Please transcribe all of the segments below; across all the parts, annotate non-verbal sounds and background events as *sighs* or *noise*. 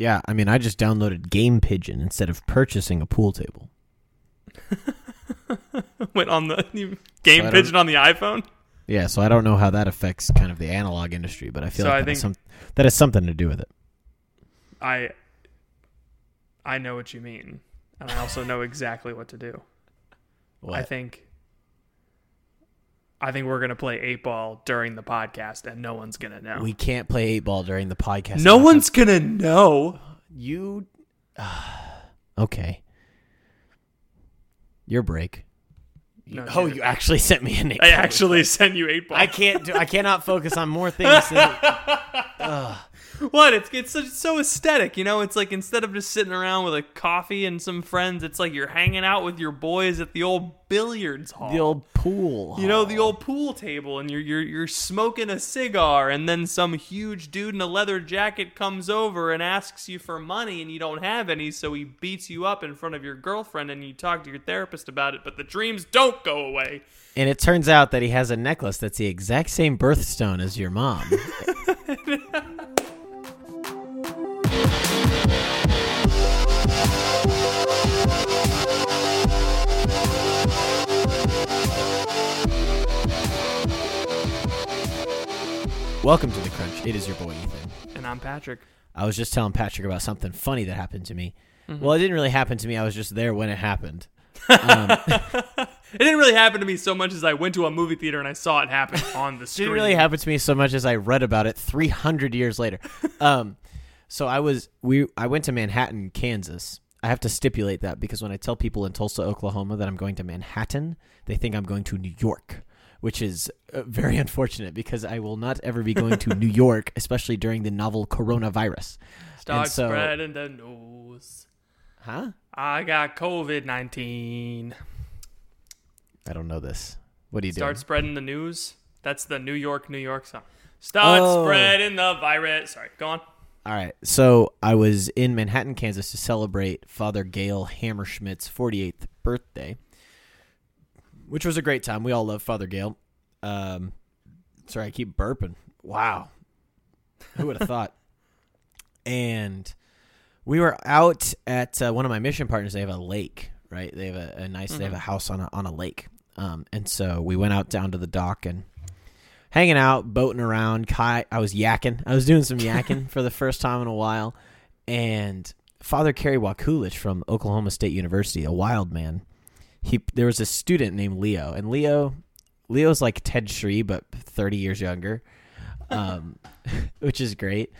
Yeah, I mean, I just downloaded Game Pigeon instead of purchasing a pool table. *laughs* Went on the *laughs* game don't- pigeon on the iPhone. Yeah, so I don't know how that affects kind of the analog industry, but I feel So like I that, has think- some, that has something to do with it. I I know what you mean, and I also know exactly what to do. I think I think we're gonna play eight ball during the podcast, and no one's gonna know. We can't play eight ball during the podcast. no one's gonna know. have- you. *sighs* okay. Your break. No, oh, you actually sent me an eight. I actually sent you eight ball. I can't do. I cannot focus on more things. Than, *laughs* What? It's it's so, so aesthetic, you know. It's like instead of just sitting around with a coffee and some friends, it's like you're hanging out with your boys at the old billiards hall. the old pool. you know, the old pool table, and you're you're you're smoking a cigar, and then some huge dude in a leather jacket comes over and asks you for money, and you don't have any, so he beats you up in front of your girlfriend, and you talk to your therapist about it, but the dreams don't go away. And it turns out that he has a necklace that's the exact same birthstone as your mom. *laughs* *laughs* Welcome to the Crunch. It is your boy Ethan. And I'm Patrick. I was just telling Patrick about something funny that happened to me. Mm-hmm. Well, it didn't really happen to me. I was just there when it happened. *laughs* It didn't really happen to me so much as I went to a movie theater and I saw it happen *laughs* on the street. It screen. didn't really happen to me so much as I read about it 300 years later. *laughs* Um, so I was we I went to Manhattan, Kansas. I have to stipulate that because when I tell people in Tulsa, Oklahoma that I'm going to Manhattan, they think I'm going to New York, which is uh, very *laughs* unfortunate because I will not ever be going to *laughs* New York, especially during the novel coronavirus. Start so- spreading the news. Huh? I got COVID nineteen. I don't know this. What do you do? Start doing? spreading the news. That's the New York, New York song. Start Oh. spreading the virus. Sorry, go on. All right. So I was in Manhattan, Kansas to celebrate Father Gail Hammerschmidt's 48th birthday, which was a great time. We all love Father Gail. Um, sorry, I keep burping. Wow. Who would have thought? *laughs* And we were out at uh, one of my mission partners. They have a lake, right? They have a, a nice, they have a house on a, on a lake. Um, and so we went out down to the dock and hanging out, boating around. Kai, I was yakking. I was doing some *laughs* yakking for the first time in a while. And Father Kerry Wakulich from Oklahoma State University, a wild man. He there was a student named Leo, and Leo, Leo's like Ted Sri but thirty years younger, um, *laughs* which is great.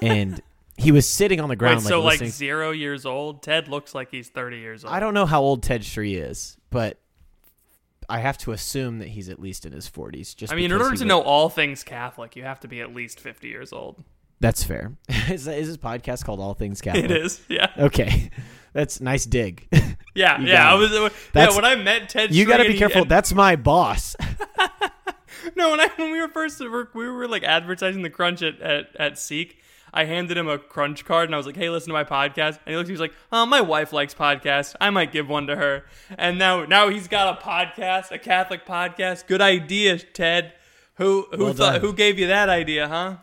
And he was sitting on the ground, Wait, like so like zero years old. Ted looks like he's thirty years old. I don't know how old Ted Sri is, but I have to assume that he's at least in his forties. Just I mean, in order to wa- know all things Catholic, you have to be at least fifty years old. That's fair. *laughs* is, that, is this podcast called All Things *laughs* Catholic? It is, yeah, Okay, *laughs* that's nice dig. yeah, yeah. I was, uh, yeah. When I met Ted, you got to be careful. and- That's my boss. No, when I when we were first we were, we were like advertising the crunch at, at at Seek, I handed him a crunch card and I was like, "Hey, listen to my podcast." And he looked, he was like, "Oh, my wife likes podcasts. I might give one to her." And now now he's got a podcast, a Catholic podcast. Good idea, Ted. Who who Well thought who gave you that idea, huh?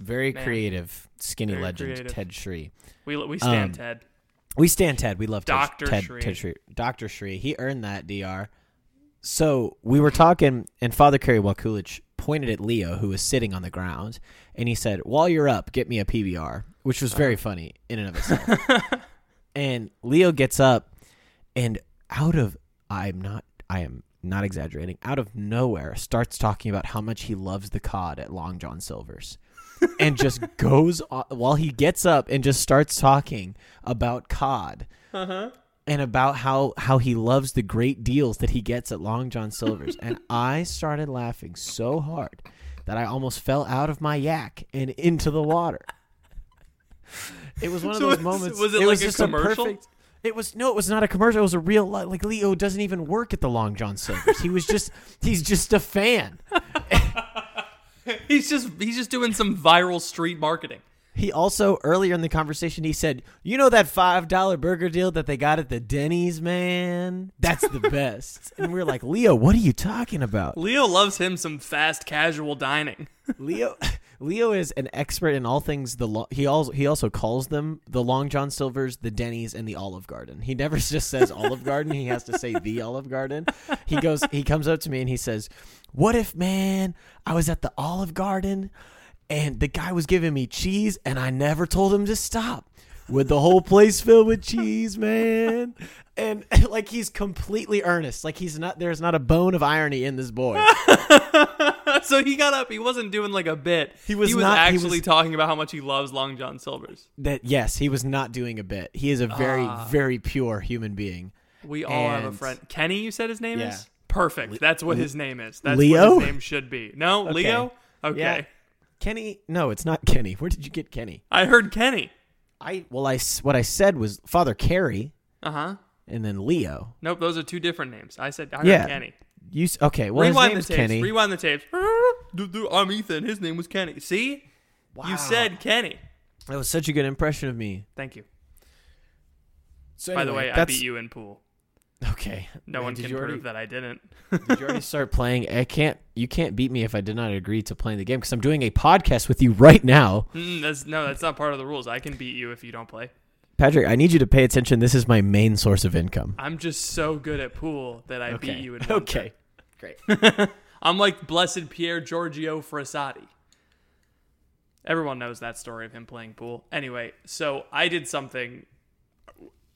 Very Man. creative, skinny Very legend creative. Ted Sri. We we stand Um, Ted. We stand Ted. We love Ted- Dr. Ted, Sri. Ted Sri. Dr. Sri. He earned that, Dr. So we were talking, and Father Kerry Wakulich pointed at Leo, who was sitting on the ground, and he said, While you're up, get me a PBR, which was very funny in and of *laughs* itself. and Leo gets up, and out of, I'm not, I am not exaggerating, out of nowhere, starts talking about how much he loves the cod at Long John Silver's. and just *laughs* goes on, while he gets up and just starts talking about cod uh-huh. And about how how he loves the great deals that he gets at Long John Silver's. and *laughs* I started laughing so hard that I almost fell out of my yak and into the water. It was one of So those moments. was it was like a just commercial? perfect. It was no, it was not a commercial. It was a real like Leo doesn't even work at the Long John Silver's. He was just *laughs* he's just a fan. *laughs* He's just he's just doing some viral street marketing. He also earlier in the conversation he said, "You know that five dollar burger deal that they got at the Denny's, man? That's the *laughs* best." and we are like, "Leo, what are you talking about?" Leo loves him some fast casual dining. *laughs* Leo Leo is an expert in all things the lo- he also he also calls them the Long John Silver's, the Denny's and the Olive Garden. He never *laughs* just says Olive Garden, he has to say the Olive Garden. He goes he comes up to me and he says, "What if man, I was at the Olive Garden and the guy was giving me cheese and I never told him to stop." With the whole place filled with cheese, man. And *laughs* like he's completely earnest. Like he's not there's not a bone of irony in this boy. *laughs* so he got up. He wasn't doing like a bit. He was He was not- he actually was- talking about how much he loves Long John Silver's. that yes, he was not doing a bit. He is a very, ah. very pure human being. We all have a friend. Kenny, you said his name Yeah. is? Perfect. That's what his name is. That's Leo? what his name should be. No, Okay. Leo? Okay. Yeah. Kenny, no, it's not Kenny. Where did you get Kenny? I heard Kenny. I well, I what I said was Father Carey Uh huh. and then Leo. Nope, those are two different names. I said I heard Yeah. Kenny. You s- okay? Well, Rewind the his tapes. name's Kenny. Rewind the tapes. *laughs* Du- du- I'm Ethan. His name was Kenny. See? You said Kenny. that was such a good impression of me. Thank you. So By the anyway, way, I beat you in pool. Okay. No Man, one can prove already, that I didn't. Did you already start *laughs* playing? I can't. You can't beat me if I did not agree to playing the game because I'm doing a podcast with you right now, Mm, that's, no, that's not part of the rules. I can beat you if you don't play. Patrick. I need you to pay attention. This is my main source of income. I'm just so good at pool that I Okay. beat you in one okay. Great. *laughs* I'm like blessed Pier Giorgio Frassati. Everyone knows that story of him playing pool. Anyway, so I did something.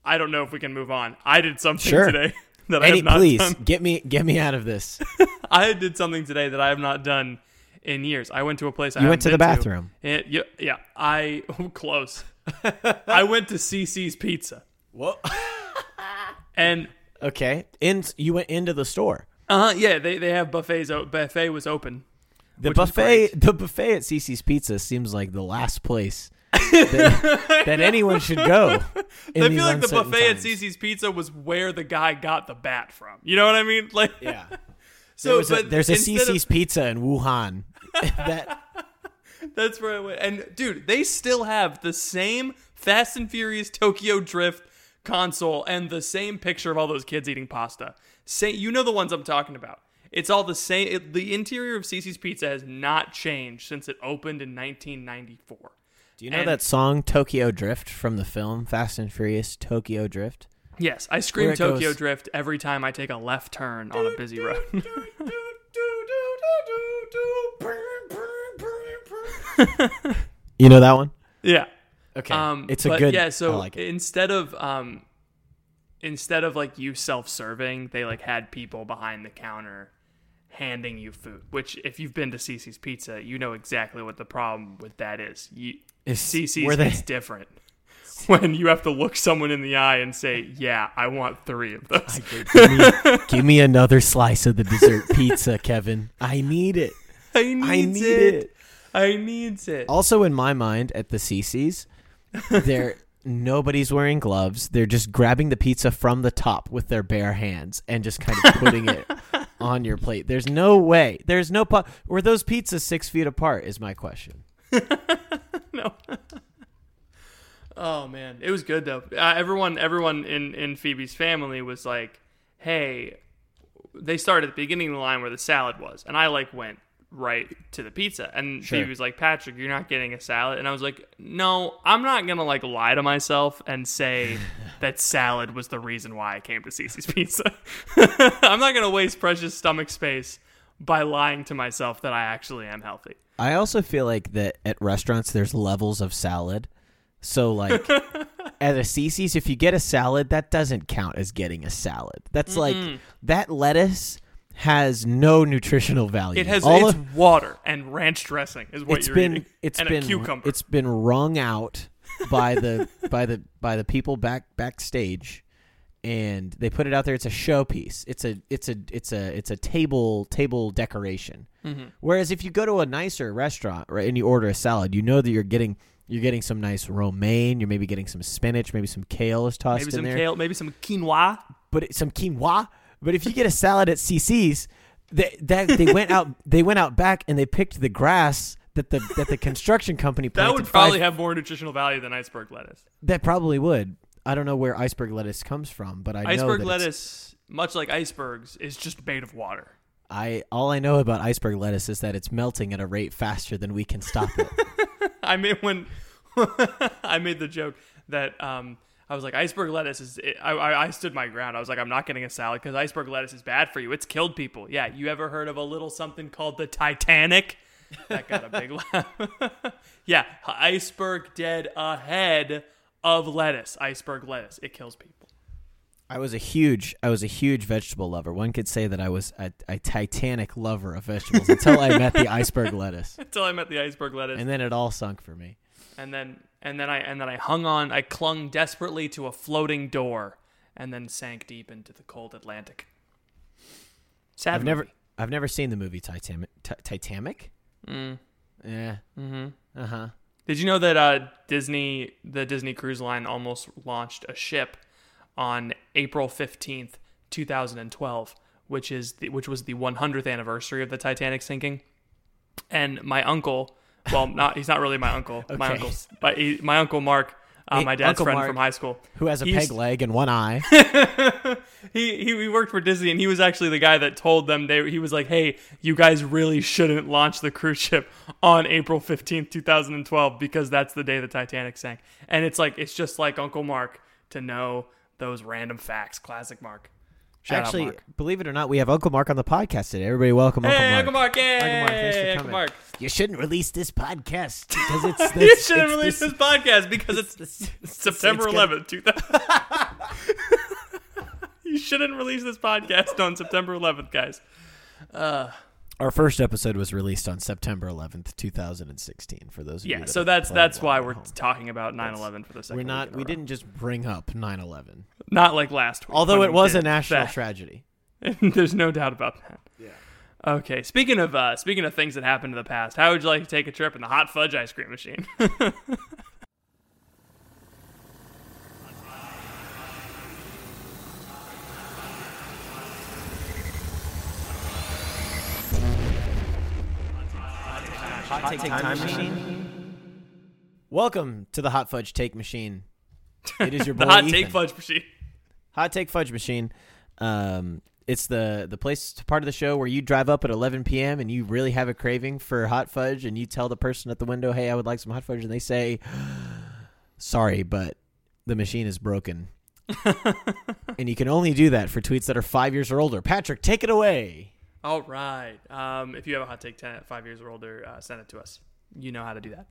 I don't know if we can move on. I did something Sure. today *laughs* that I Any, have not please done. get me get me out of this. *laughs* I did something today that I have not done in years. I went to a place. I You went to haven't the been bathroom. It- yeah, yeah. I *laughs* close. I went to Cici's Pizza, What? and Okay. In you went into the store. uh huh, yeah, they they have buffets. o- Buffet was open. The buffet the buffet at Cici's Pizza seems like the last place that, that anyone should go. *laughs* I feel like the buffet times. at Cici's Pizza was where the guy got the bat from. You know what I mean? *laughs* Like, Yeah. *laughs* so There a, there's a instead of- Cici's Pizza in Wuhan. that That's where I went. And dude, they still have the same Fast and Furious Tokyo Drift console and the same picture of all those kids eating pasta. Say, you know the ones I'm talking about. It's all the same. It, the interior of Cici's Pizza has not changed since it opened in 1994. Do you know And- that song Tokyo Drift from the film Fast and Furious Tokyo Drift? Yes, I scream Tokyo goes- Drift every time I take a left turn on a busy road. *laughs* You know that one? yeah. Okay. Um, it's a but good yeah. So I like it. instead of um, instead of like you self-serving, they like had people behind the counter handing you food. Which, if you've been to Cici's Pizza, you know exactly what the problem with that is. You, Is- Cici's were they- is different *laughs* when you have to look someone in the eye and say, "Yeah, I want three of those." give, me, *laughs* give me another slice of the dessert pizza, Kevin. I need it. I need, it. I need it. it. I needs it. Also, in my mind, at the Cici's, *laughs* there nobody's wearing gloves. They're just grabbing the pizza from the top with their bare hands and just kind of putting it on your plate. There's no way. There's no po- were those pizzas six feet apart? Is my question. *laughs* no. oh man, it was good though. Uh, everyone, everyone in in Phoebe's family was like, "Hey," they started at the beginning of the line where the salad was, and I like went right to the pizza, and Sure. Phoebe was like, "Patrick, you're not getting a salad," and I was like, "No, I'm not gonna like lie to myself and say *laughs* that salad was the reason why I came to Cici's Pizza. *laughs* I'm not gonna waste precious stomach space." By lying to myself that I actually am healthy. I also feel like that at restaurants there's levels of salad. So like *laughs* at a Cici's, if you get a salad, that doesn't count as getting a salad. That's like that lettuce has no nutritional value. It has All it's of- water and ranch dressing is what it's you're been eating. it's and been a cucumber. it's been wrung out by the *laughs* by the by the people back backstage and they put it out there it's a showpiece it's a it's a it's a it's a table table decoration Mm-hmm. whereas if you go to a nicer restaurant right and you order a salad you know that you're getting You're getting some nice romaine. You're maybe getting some spinach. Maybe some kale is tossed Maybe in some there. kale, maybe some quinoa. but it, some quinoa. But if you get a salad at Cici's, they, that they went out *laughs* they went out back and they picked the grass that the that the construction company That would probably five- have more nutritional value than iceberg lettuce. that probably would. I don't know where iceberg lettuce comes from, but I know iceberg that lettuce, much like icebergs, is just made of water. I all I know about iceberg lettuce is that it's melting at a rate faster than we can stop it. *laughs* I made when *laughs* I made the joke that um, I was like iceberg lettuce is. I, I I stood my ground. I was like I'm not getting a salad because iceberg lettuce is bad for you. It's killed people. Yeah, you ever heard of a little something called the Titanic? That got a big *laughs* laugh. yeah, iceberg dead ahead of lettuce. Iceberg lettuce. It kills people. I was a huge I was a huge vegetable lover. One could say that I was a, a titanic lover of vegetables until I met the iceberg lettuce. *laughs* Until I met the iceberg lettuce. And then it all sunk for me. and then and then I and then I hung on. I clung desperately to a floating door, and then sank deep into the cold Atlantic. Sad. I've never. I've never seen the movie Titanic. Ti- Titanic? Mm. Yeah. Mm-hmm. Uh-huh. Did you know that uh, Disney, the Disney Cruise Line, almost launched a ship on April fifteenth, two thousand and twelve, which is the, which was the one hundredth anniversary of the Titanic sinking. And my uncle, well, not he's not really my uncle. My Okay. uncle's, but he, my uncle Mark, uh, my dad's Uncle friend Mark. from high school. Who has a peg leg and one eye? *laughs* he, he he worked for Disney and he was actually the guy that told them they he was like, "Hey, you guys really shouldn't launch the cruise ship on April 15th, 2012 because that's the day the Titanic sank." And it's like it's just like Uncle Mark to know those random facts. Classic Mark. Shout out, Actually, Mark. believe it or not, we have Uncle Mark on the podcast today. Everybody, welcome Uncle Hey, Mark. Uncle Mark! Yay! Uncle Mark, thanks for Uncle coming. Mark. You shouldn't release this podcast because *laughs* it's You shouldn't it's release this- this podcast because it's *laughs* this- September it's gonna- 11th, 2000. *laughs* you shouldn't release this podcast on September 11th, guys. Uh, Our first episode was released on September 11th, 2016. For those of you, Yeah, that so that's that's why we're home. talking about 9/11 for the 2nd we're week not. in We row. didn't just bring up 9/11, not like last week. although when it we was a national that. tragedy. *laughs* There's no doubt about that. Yeah. Okay. Speaking of uh, speaking of things that happened in the past, how would you like to take a trip in the hot fudge ice cream machine? *laughs* Welcome to the Hot Fudge Take Machine. It is your *laughs* boy the hot Ethan. take fudge machine. Hot Take Fudge Machine. Um, it's the the place part of the show where you drive up at 11 p.m. and you really have a craving for hot fudge, and you tell the person at the window, "Hey, I would like some hot fudge," and they say, *gasps* "Sorry, but the machine is broken." *laughs* and you can only do that for tweets that are five years or older. Patrick, take it away. All right. Um, if you have a hot take 10, five years or older, uh, send it to us. You know how to do that.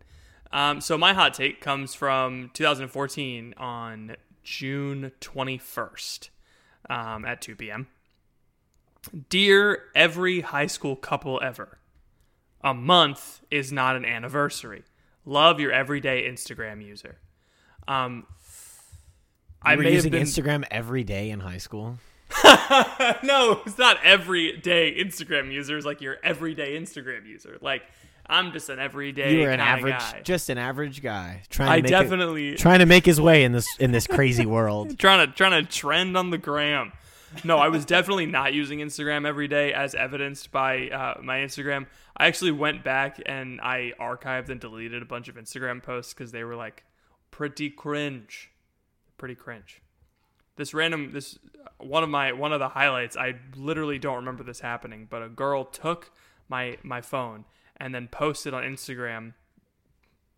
Um, so my hot take comes from 2014 on June 21st um, at 2 p.m. Dear every high school couple ever, a month is not an anniversary. Love your everyday Instagram user. Um, I You were may using have been Instagram every day in high school. *laughs* no, it's not everyday Instagram users like your everyday Instagram user. Like I'm just an everyday You were an average, guy. just an average guy trying. I to make it- definitely trying to make his way in this in this crazy world. *laughs* trying to trying to trend on the gram. No, I was definitely not using Instagram every day, as evidenced by uh, my Instagram. I actually went back and I archived and deleted a bunch of Instagram posts because they were like pretty cringe, pretty cringe. This random this uh, one of my one of the highlights. I literally don't remember this happening, but a girl took my my phone and then posted on Instagram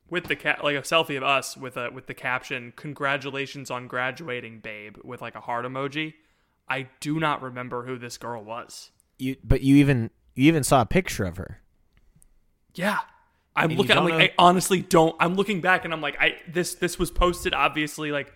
with the ca- like a selfie of us with a with the caption "Congratulations on graduating, babe" with like a heart emoji. I do not remember who this girl was. You, but you even you even saw a picture of her. Yeah. I'm you looking. I'm like, know- I honestly don't. I'm looking back and I'm like, I this this was posted obviously like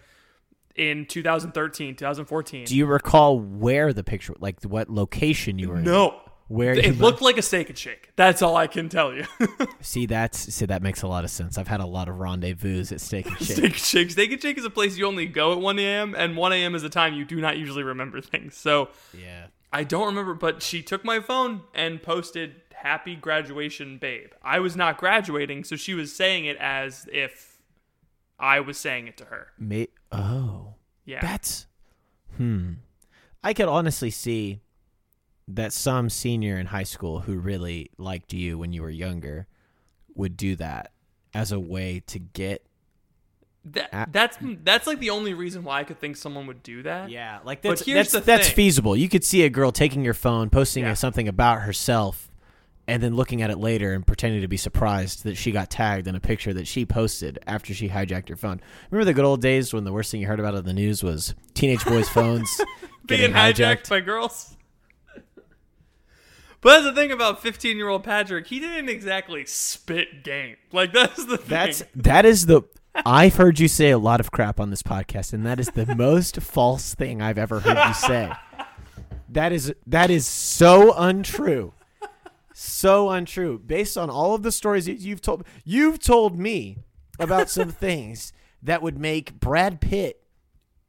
in 2013, 2014. Do you recall where the picture, like what location you were in? no, Where it looked like a steak and shake. That's all I can tell you. *laughs* See, that's see that makes a lot of sense. I've had a lot of rendezvous at Steak and *laughs* Shake. steak and shake. Steak and shake is a place you only go at 1 a.m. and 1 a.m. is a time you do not usually remember things. So yeah. I don't remember, but she took my phone and posted "Happy graduation, babe." I was not graduating, so she was saying it as if I was saying it to her. May- oh, Yeah. that's hmm. I could honestly see that some senior in high school who really liked you when you were younger would do that as a way to get That, that's that's like the only reason why I could think someone would do that. Yeah, like But that's here's that's, the that's thing. feasible. You could see a girl taking your phone, posting Yeah. something about herself, and then looking at it later and pretending to be surprised that she got tagged in a picture that she posted after she hijacked her phone. Remember the good old days when the worst thing you heard about in the news was teenage boys' phones *laughs* being getting hijacked. by girls. *laughs* But that's the thing about 15 year old Patrick. He didn't exactly spit game. Like, that's the thing. That's that is the. I've heard you say a lot of crap on this podcast, and that is the most *laughs* false thing I've ever heard you say. That is that is so untrue, so untrue. Based on all of the stories you've told, you've told me about *laughs* some things that would make Brad Pitt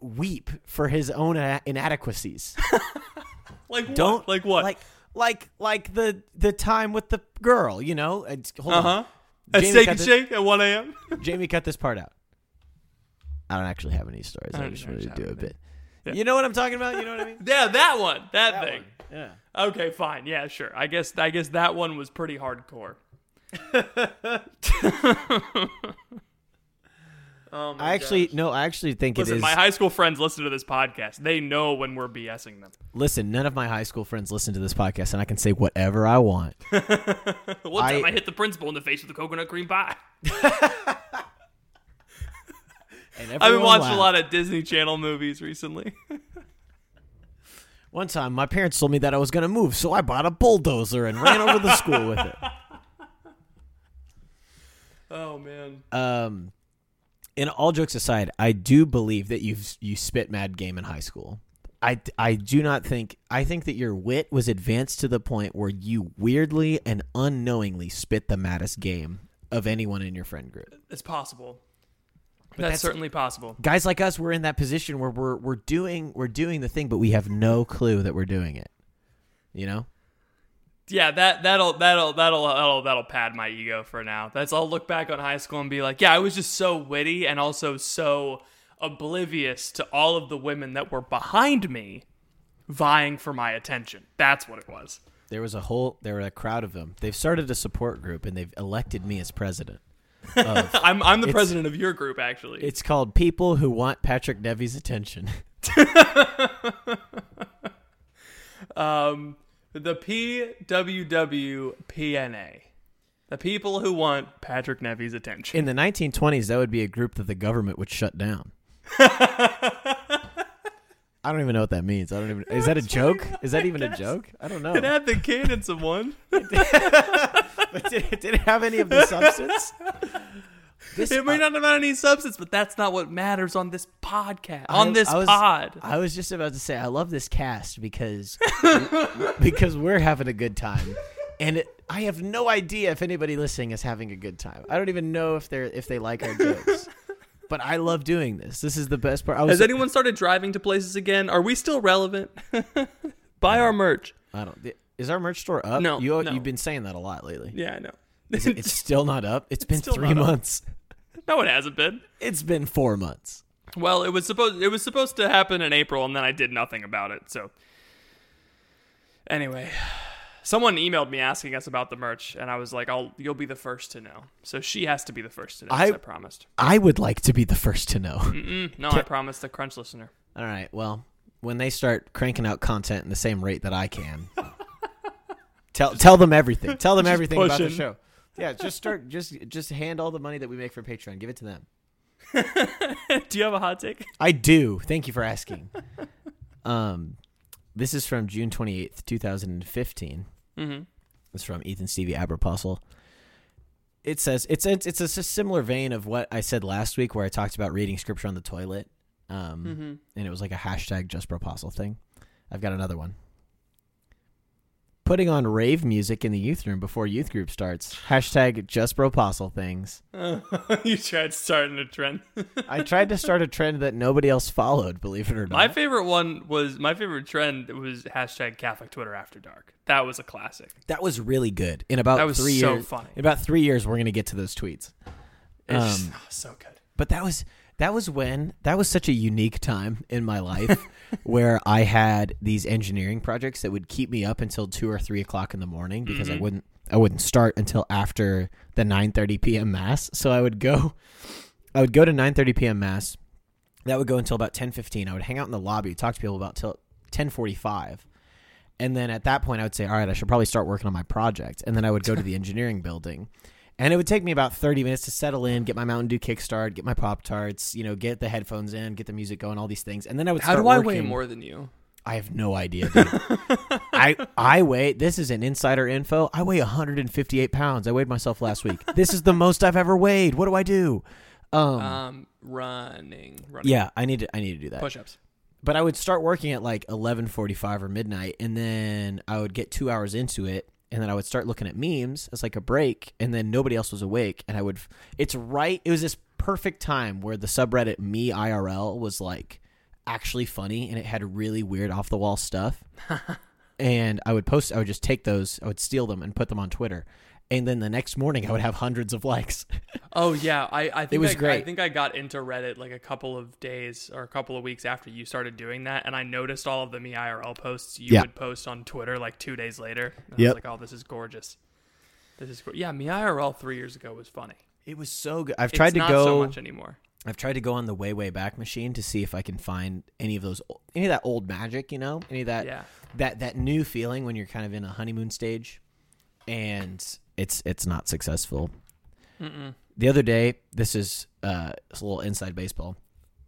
weep for his own inadequacies. *laughs* like. Don't Like, what? Like like like the the time with the girl. You know. It's- Hold uh on. huh. At Jamie Steak and Shake at 1 a.m. Jamie, cut this part out. I don't actually have any stories. I I, just wanted to do a bit. Yeah. You know what I'm talking about? You know what I mean? *laughs* yeah, that one. That, That thing. one. Yeah. Okay, fine. Yeah, sure. I guess I guess that one was pretty hardcore. *laughs* oh my I actually gosh. no. I actually think Listen, it is. my high school friends listen to this podcast. They know when we're BSing them. listen, none of my high school friends listen to this podcast, and I can say whatever I want. *laughs* One I- time I hit the principal in the face with a coconut cream pie. And I've been watching laughed. a lot of Disney Channel movies recently. *laughs* One time, my parents told me that I was going to move, so I bought a bulldozer and ran over the school with it. *laughs* oh man. Um, in all jokes aside, I do believe that you've you spit mad game in high school. I, I do not think I think that your wit was advanced to the point where you weirdly and unknowingly spit the maddest game of anyone in your friend group. It's possible. That's, that's- certainly possible. Guys like us, we're in that position where we're we're doing we're doing the thing, but we have no clue that we're doing it. You know? Yeah, that that'll that'll that'll that'll that'll pad my ego for now. That's I'll look back on high school and be like, yeah, I was just so witty and also so oblivious to all of the women that were behind me vying for my attention. That's what it was. There was a whole there were a crowd of them. They've started a support group and they've elected me as president. Of, *laughs* I'm I'm the president of your group actually. it's called People Who Want Patrick Nevy's Attention. *laughs* um the PWWPNA. The people who want Patrick Nevy's attention. In the 1920s, that would be a group that the government would shut down. *laughs* I don't even know what that means. I don't even. Is that a joke? Is that even a joke? I don't know. it had the canons of one. *laughs* But did, it, did it have any of the substance? *laughs* This, It may uh, not have had any substance, but that's not what matters on this podcast. I- on this I was- pod. I was just about to say I love this cast because *laughs* because we're having a good time, and it, I have no idea if anybody listening is having a good time. I don't even know if they're if they like our jokes, but I love doing this. This is the best part. Has anyone started driving to places again? Are we still relevant? *laughs* Buy our merch. I don't. Is our merch store up? No, you, no. you've been saying that a lot lately. Yeah, I know. It- it's still not up. It's *laughs* been three not up. months. *laughs* no, it hasn't been. It's been four months. Well, it was supposed it was supposed to happen in April, and then I did nothing about it. So, anyway, someone emailed me asking us about the merch, and I was like, "I'll you'll be the first to know." So she has to be the first to know. I, I- promised. I would like to be the first to know. Mm, no, I promised the Crunch listener. All right. Well, when they start cranking out content in the same rate that I can, *laughs* tell tell them everything. Tell them everything about the show. Yeah, just start. Just just hand all the money that we make for Patreon. Give it to them. *laughs* Do you have a hot take? I do. Thank you for asking. *laughs* um, this is from June twenty eighth, two thousand and fifteen. Mm-hmm. It's from Ethan Stevie Aberpostle. It says it's it's it's a similar vein of what I said last week, where I talked about reading scripture on the toilet, um, Mm-hmm. and it was like a hashtag just bropostle thing. I've got another one. Putting on rave music in the youth room before youth group starts. Hashtag just bropostle things. *laughs* you tried starting a trend. I tried to start a trend that nobody else followed, believe it or not. my favorite one was my favorite trend was hashtag Catholic Twitter after dark. That was a classic. that was really good. In about That was three so years, funny. in about three years, we're gonna get to those tweets. It's Um, oh, so good. But that was that was when that was such a unique time in my life *laughs* where I had these engineering projects that would keep me up until two or three o'clock in the morning because I mm-hmm. wouldn't I wouldn't start until after the nine thirty p.m. mass. So I would go I would go to nine thirty p.m. mass. That would go until about ten fifteen. I would hang out in the lobby, talk to people about till ten forty five. And then at that point, I would say, all right, I should probably start working on my project. And then I would go to the *laughs* engineering building. And it would take me about 30 minutes to settle in, get my Mountain Dew kickstart, get my Pop Tarts, you know, get the headphones in, get the music going, all these things. And then I would How start do I working. weigh more than you? I have no idea, dude. I I weigh. This is an insider info. I weigh 158 pounds. I weighed myself last week. *laughs* This is the most I've ever weighed. What do I do? Um, Um, running, running. yeah, I need to. I need to do that. Push-ups. But I would start working at like 11:45 or midnight, and then I would get two hours into it, and then I would start looking at memes as like a break, and then nobody else was awake, and I would. It's right. It was this perfect time where the subreddit me IRL was like actually funny, and it had really weird off the wall stuff. *laughs* and I would post. I would just take those. I would steal them and put them on Twitter. And then the next morning, I would have hundreds of likes. *laughs* Oh yeah, I, I think was I, I think I got into Reddit like a couple of days or a couple of weeks after you started doing that, and I noticed all of the me IRL posts you Yeah. would post on Twitter like two days later. And I was like, oh, this is gorgeous. This is yeah. Me IRL three years ago was funny. it was so good. I've It's tried to not go. so much anymore. I've tried to go on the way way back machine to see if I can find any of those any of that old magic, you know, any of that Yeah. that that new feeling when you're kind of in a honeymoon stage, and it's it's not successful. The other day, this is uh, a little inside baseball.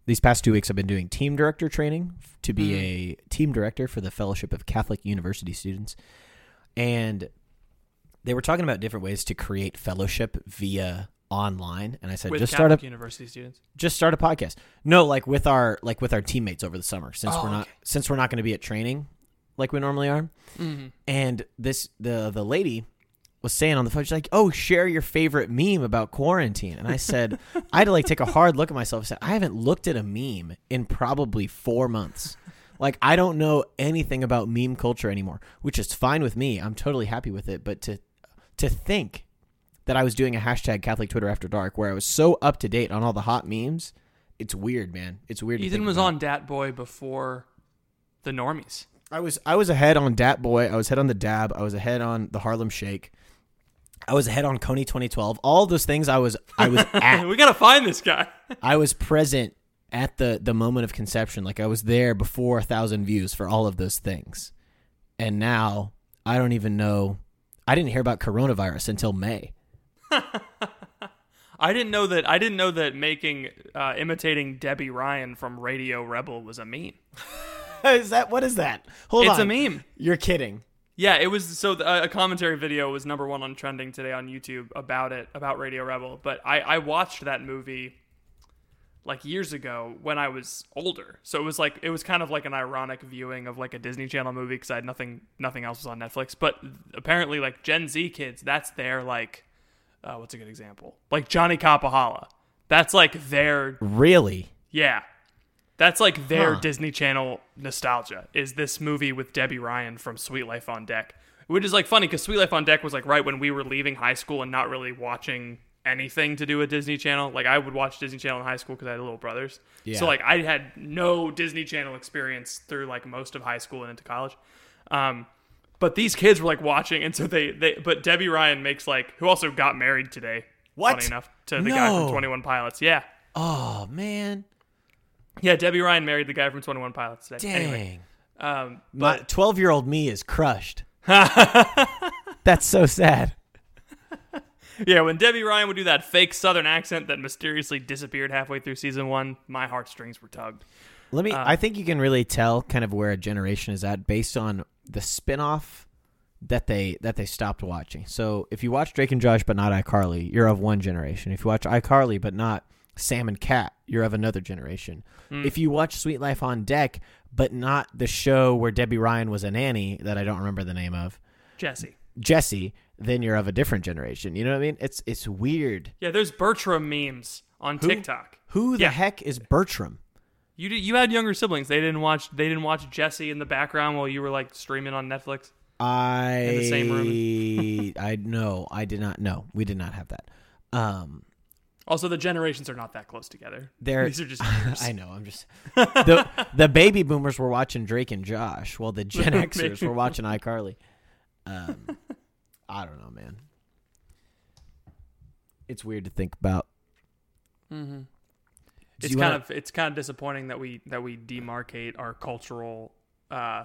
These past two weeks, I've been doing team director training to be a team director for the Fellowship of Catholic University Students, and they were talking about different ways to create fellowship via online. And I said, With just Catholic start a university students. just start a podcast. No, like with our like with our teammates over the summer since Oh, we're not okay. since we're not going to be at training like we normally are. Mm-hmm. And this the the lady was saying on the phone, she's like, "Oh, share your favorite meme about quarantine." And I said, I had to like take a hard look at myself. and said, I haven't looked at a meme in probably four months. Like I don't know anything about meme culture anymore, which is fine with me. I'm totally happy with it. But to to think that I was doing a hashtag Catholic Twitter After Dark where I was so up to date on all the hot memes, it's weird, man. It's weird. to Ethan was about. on Dat Boy before the normies. I was I was ahead on Dat Boy. I was ahead on the Dab. I was ahead on the Harlem Shake. I was ahead on Kony 2012. All those things I was I was *laughs* at. we gotta find this guy. *laughs* I was present at the the moment of conception. Like I was there before a thousand views for all of those things. And now I don't even know. I didn't hear about coronavirus until May. *laughs* I didn't know that. I didn't know that making uh, imitating Debby Ryan from Radio Rebel was a meme. is that what is that? Hold It's on. It's a meme. You're kidding. Yeah, it was. So the, a commentary video was number one on trending today on YouTube about it, about Radio Rebel. But I, I watched that movie like years ago when I was older. So it was like it was kind of like an ironic viewing of like a Disney Channel movie because I had nothing, nothing else was on Netflix. But apparently, like Gen Z kids, that's their like, uh, what's a good example? Like Johnny Kapahala. That's like their Really? yeah. That's like their Huh. Disney Channel nostalgia is this movie with Debby Ryan from Sweet Life on Deck. Which is like funny because Sweet Life on Deck was like right when we were leaving high school and not really watching anything to do with Disney Channel. Like I would watch Disney Channel in high school because I had little brothers. Yeah. So like I had no Disney Channel experience through like most of high school and into college. Um, but these kids were like watching, and so they they. But Debby Ryan makes like who also got married today. What? Funny enough to the guy from Twenty One Pilots. Yeah. Oh man. Yeah, Debby Ryan married the guy from Twenty One Pilots today. Dang. Anyway, um, but 12 year old me is crushed. *laughs* That's so sad. yeah, when Debby Ryan would do that fake Southern accent that mysteriously disappeared halfway through season one, my heartstrings were tugged. Let me. Uh, I think you can really tell kind of where a generation is at based on the spin-off that they that they stopped watching. So if you watch Drake and Josh but not iCarly, you're of one generation. If you watch iCarly but not Sam and Cat, you're of another generation. If you watch Sweet Life on Deck but not the show where Debby Ryan was a nanny that I don't remember the name of, Jesse. Jesse, then you're of a different generation. You know what I mean? It's it's weird. Yeah, there's Bertram memes on TikTok. Who the Yeah. heck is Bertram? You did, you had younger siblings. They didn't watch. They didn't watch Jesse in the background while you were like streaming on Netflix. I the same room. *laughs* I know. I did not know. We did not have that. Um Also, the generations are not that close together. There- These are just years. *laughs* I know. I'm just *laughs* the the baby boomers were watching Drake and Josh, while the Gen *laughs* Xers were watching iCarly. Um, I don't know, man. It's weird to think about. Mm-hmm. It's kind wanna- of it's kind of disappointing that we that we demarcate our cultural uh,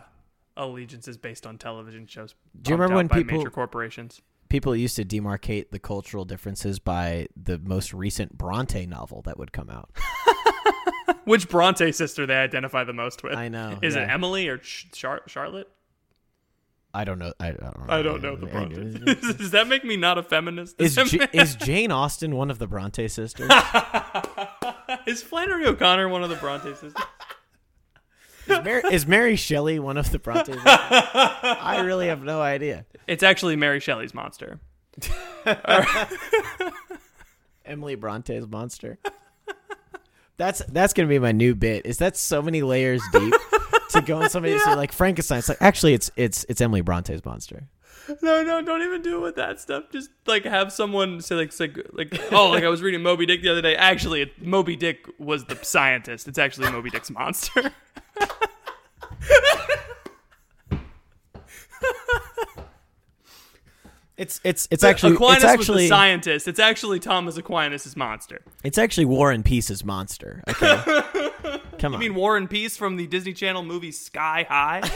allegiances based on television shows. Do you remember when people- major corporations? People used to demarcate the cultural differences by the most recent Bronte novel that would come out. *laughs* Which Bronte sister they identify the most with? I know. Is it. Emily or Char- Charlotte? I don't know. I, I don't know. I don't know the Bronte. *laughs* Does that make me not a feminist? Is J- is *laughs* Jane Austen one of the Bronte sisters? Is Flannery O'Connor one of the Bronte sisters? Is, Mary, is Mary Shelley one of the Bronte sisters? I really have no idea. It's actually Mary Shelley's monster. *laughs* Emily Bronte's monster. That's that's gonna be my new bit. Is that so many layers deep to go on somebody to say *laughs* like Frankenstein? It's like actually it's it's it's Emily Bronte's monster. No, no, don't even do it with that stuff. Just like have someone say like say, like oh like I was reading Moby Dick the other day. Actually, it, Moby Dick was the scientist. It's actually Moby Dick's monster. *laughs* It's it's it's actually Aquinas it's was actually the scientist. It's actually Thomas Aquinas' monster. it's actually War and Peace's monster. Okay, *laughs* come You on. You mean War and Peace from the Disney Channel movie Sky High?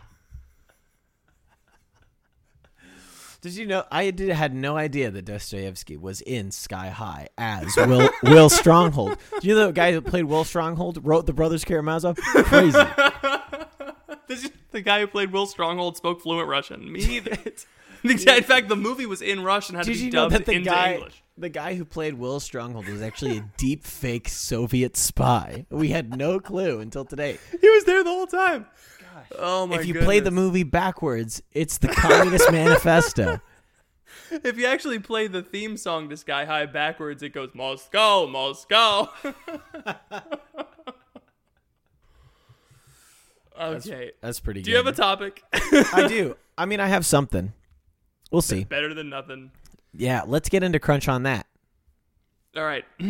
*laughs* Did you know? I did had no idea that Dostoevsky was in Sky High as Will *laughs* Will Stronghold. Do you know the guy who played Will Stronghold wrote the Brothers Karamazov? Crazy. *laughs* This is- the guy who played Will Stronghold spoke fluent Russian. Me *laughs* neither. In fact, the movie was in Russian, had Did to be you know dubbed that the into guy English. the guy who played Will Stronghold was actually a deep fake Soviet spy? We had no clue until today. He was there the whole time. Oh my if you play the movie backwards, it's the Communist *laughs* Manifesto. If you actually play the theme song to Sky High backwards, it goes Moscow, Moscow. *laughs* okay. That's pretty. Good. Do you have a topic? I do. I mean, I have something. We'll see. Better than nothing. Yeah, let's get into crunch on that. All right. *clears throat*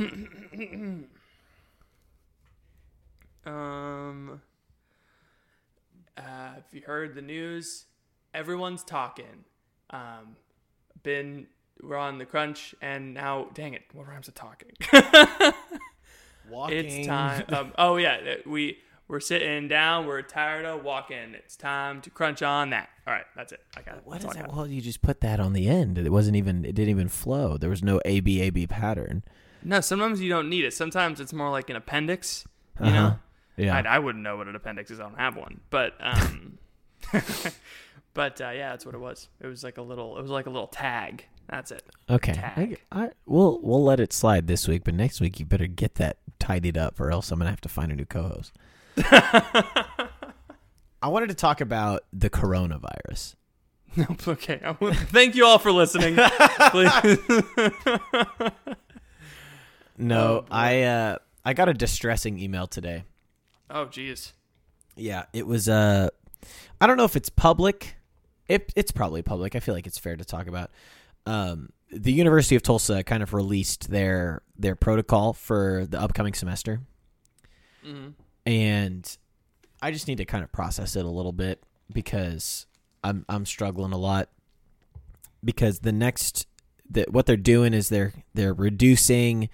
um. Uh, have you heard the news? Everyone's talking. Um, been we're on the crunch, and now, dang it, what rhymes with talking? *laughs* Walking. It's time. Um, oh yeah, we we're sitting down. We're tired of walking. It's time to crunch on that. All right, that's it. I got it. What That's is that? Well, you just put that on the end. It wasn't even. It didn't even flow. There was no A B A B pattern. No, sometimes you don't need it. Sometimes it's more like an appendix. You Uh-huh. know, Yeah. I, I wouldn't know what an appendix is. I don't have one. But um, *laughs* but uh, yeah, that's what it was. It was like a little. It was like a little tag. That's it. okay. Tag. I, I, we'll we'll let it slide this week, but next week you better get that tidied up, or else I'm gonna have to find a new co-host. *laughs* I wanted to talk about the coronavirus. Nope. Okay. Thank you all for listening. *laughs* No, Oh. I uh, I got a distressing email today. Oh, geez. Yeah, it was. Uh, I don't know if it's public. It, it's probably public. I feel like it's fair to talk about. Um, the University of Tulsa kind of released their their protocol for the upcoming semester, Mhm. and I just need to kind of process it a little bit because I'm I'm struggling a lot because the next that what they're doing is they're they're reducing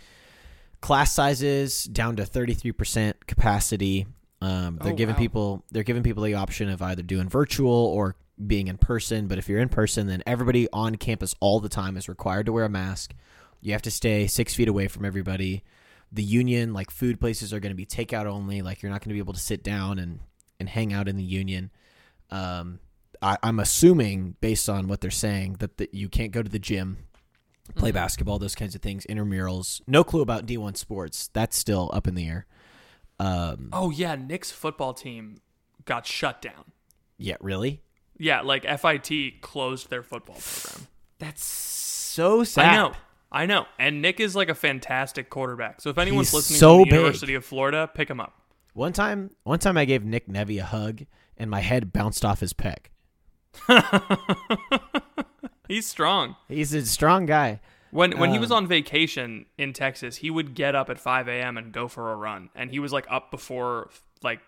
class sizes down to 33% capacity. Um, they're Oh, giving wow. people they're giving people the option of either doing virtual or being in person. But if you're in person, then everybody on campus all the time is required to wear a mask. You have to stay six feet away from everybody. The union, like food places, are going to be takeout only. Like you're not going to be able to sit down and and hang out in the union. Um, I, I'm assuming based on what they're saying that, that you can't go to the gym, play basketball, those kinds of things, intramurals. No clue about D1 sports. That's still up in the air. Um, Oh yeah, Nick's football team got shut down. yeah, really? Yeah, like FIT closed their football program. That's so sad. I know. I know. And Nick is like a fantastic quarterback. So if anyone's He's listening so to the big. University of Florida, pick him up. One time, one time I gave Nick Nevy a hug, and my head bounced off his pec. *laughs* He's strong. He's a strong guy. When when he was Um, on vacation in Texas, he would get up at 5 a.m. and go for a run, and he was like up before like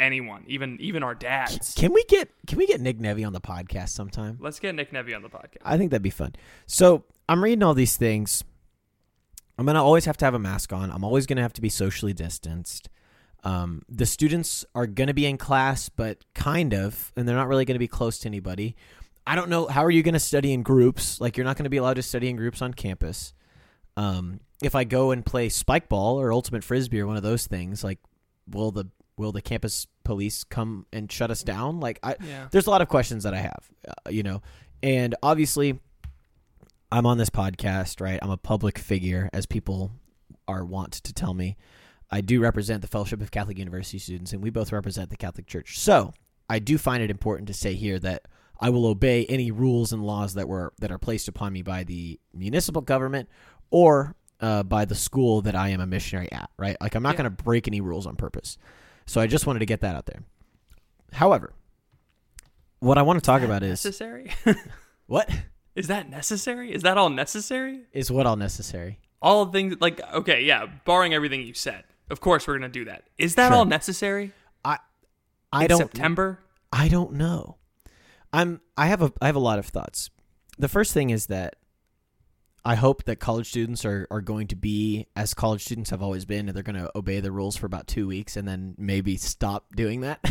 anyone, even even our dads. Can we get Can we get Nick Nevy on the podcast sometime? Let's get Nick Nevy on the podcast. I think that'd be fun. So I'm reading all these things. I'm gonna always have to have a mask on. I'm always gonna have to be socially distanced. Um, the students are gonna be in class, but kind of, and they're not really gonna be close to anybody. I don't know how are you gonna study in groups? Like you're not gonna be allowed to study in groups on campus. Um, if I go and play spike ball or ultimate frisbee or one of those things, like will the will the campus police come and shut us down? Like I, Yeah. there's a lot of questions that I have, uh, you know, and obviously, I'm on this podcast, right? I'm a public figure, as people are wont to tell me. I do represent the Fellowship of Catholic University Students, and we both represent the Catholic Church. So I do find it important to say here that I will obey any rules and laws that were that are placed upon me by the municipal government or uh, by the school that I am a missionary at. Right? Like I'm not Yeah. going to break any rules on purpose. So I just wanted to get that out there. However, what I want to talk about is necessary. *laughs* what is that necessary? Is that all necessary? is what all necessary. All things like okay, yeah. Barring everything you said, of course we're gonna do that. Is that Sure. all necessary? I I In don't September. I don't know. I'm I have a I have a lot of thoughts. The first thing is that I hope that college students are, are going to be as college students have always been, and they're going to obey the rules for about two weeks and then maybe stop doing that.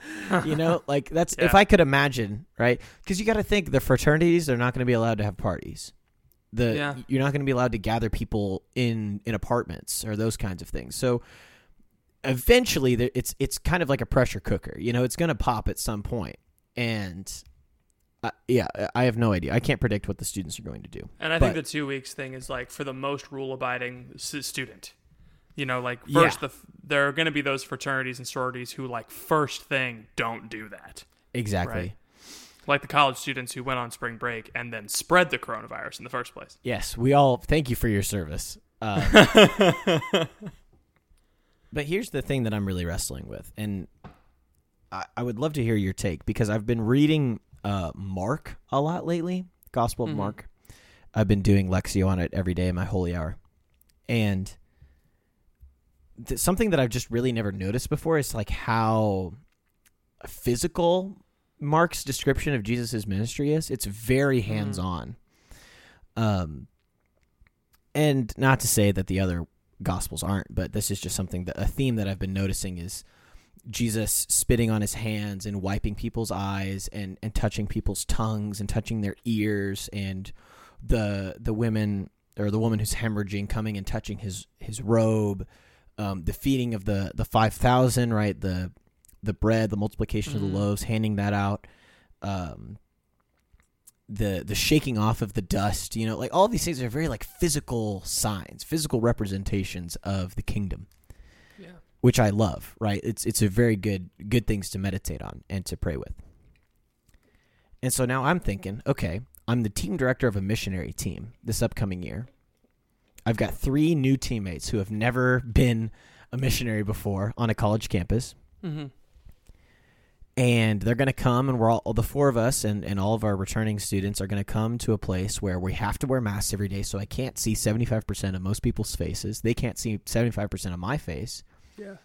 *laughs* you know, like that's if I could imagine, right? Because you got to think the fraternities are not going to be allowed to have parties. The Yeah. you're not going to be allowed to gather people in in apartments or those kinds of things. So eventually, it's it's kind of like a pressure cooker. You know, it's going to pop at some point, and uh, yeah, I have no idea. I can't predict what the students are going to do. And I think the two weeks thing is like for the most rule abiding student. You know, like Yeah. first, the there are going to be those fraternities and sororities who, like, first thing, don't do that. Exactly. Right. Like the college students who went on spring break and then spread the coronavirus in the first place. Yes, we all thank you for your service. Uh, *laughs* but here's the thing that I'm really wrestling with, and I, I would love to hear your take because I've been reading uh, Mark a lot lately, Gospel of Mhm. Mark. I've been doing Lectio on it every day in my holy hour, and th- something that I've just really never noticed before is like how physical Mark's description of Jesus' ministry is. It's very hands on. Um, and not to say that the other gospels aren't, but this is just something that a theme that I've been noticing is Jesus spitting on his hands and wiping people's eyes and, and touching people's tongues and touching their ears and the the women or the woman who's hemorrhaging coming and touching his his robe, um, the feeding of the the five thousand, right? The the bread, the multiplication of Mhm. the loaves, handing that out. Um, the the shaking off of the dust, you know, like all these things are very like physical signs, physical representations of the kingdom. Which I love, right? It's it's a very good good things to meditate on and to pray with. And so now I'm thinking, okay, I'm the team director of a missionary team this upcoming year. I've got three new teammates who have never been a missionary before on a college campus Mm-hmm. and they're going to come and we're all the four of us and, and all of our returning students are going to come to a place where we have to wear masks every day so i can't see 75% of most people's faces they can't see 75% of my face Yeah.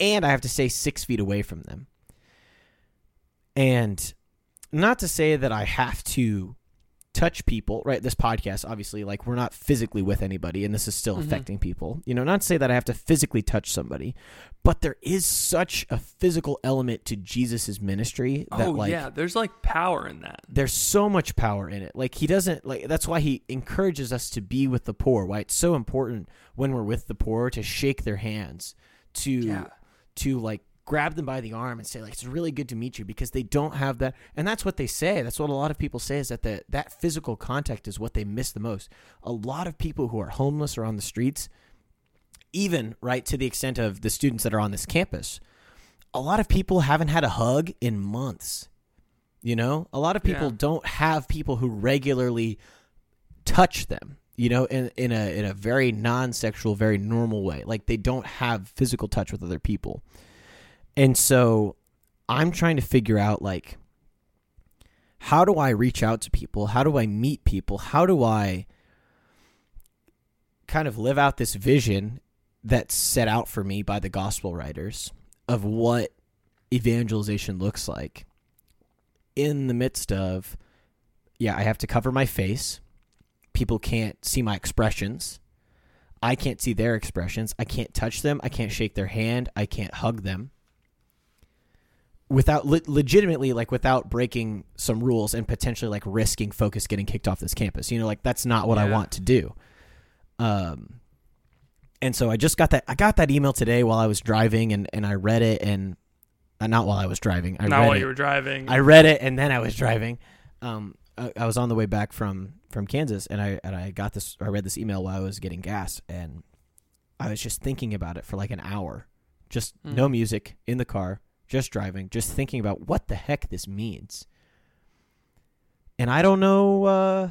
and i have to stay six feet away from them and not to say that i have to touch people right this podcast obviously like we're not physically with anybody and this is still Mhm. affecting people you know not to say that i have to physically touch somebody but there is such a physical element to jesus' ministry that Oh like yeah, there's like power in that. there's so much power in it like he doesn't like that's why he encourages us to be with the poor why it's so important when we're with the poor to shake their hands to Yeah. to like grab them by the arm and say like it's really good to meet you because they don't have that and that's what they say that's what a lot of people say is that the, that physical contact is what they miss the most a lot of people who are homeless or on the streets even right to the extent of the students that are on this campus a lot of people haven't had a hug in months You know, a lot of people Yeah. don't have people who regularly touch them. You know, in in a in a very non-sexual, very normal way. Like they don't have physical touch with other people, and so I'm trying to figure out like how do I reach out to people? How do I meet people? How do I kind of live out this vision that's set out for me by the gospel writers of what evangelization looks like in the midst of yeah, I have to cover my face. People can't see my expressions. I can't see their expressions. I can't touch them. I can't shake their hand. I can't hug them. Without le- legitimately, like without breaking some rules and potentially like risking focus getting kicked off this campus. You know, like that's not what I want to do. Um, and so I just got that. I got that email today while I was driving, and and I read it, and uh, not while I was driving. I Not while it. you were driving. I read it and then I was driving. Um, I, was on the way back from from Kansas, and I and I got this. I read this email while I was getting gas, and I was just thinking about it for like an hour. Just no Mhm. music in the car, just driving, just thinking about what the heck this means. And I don't know. Uh,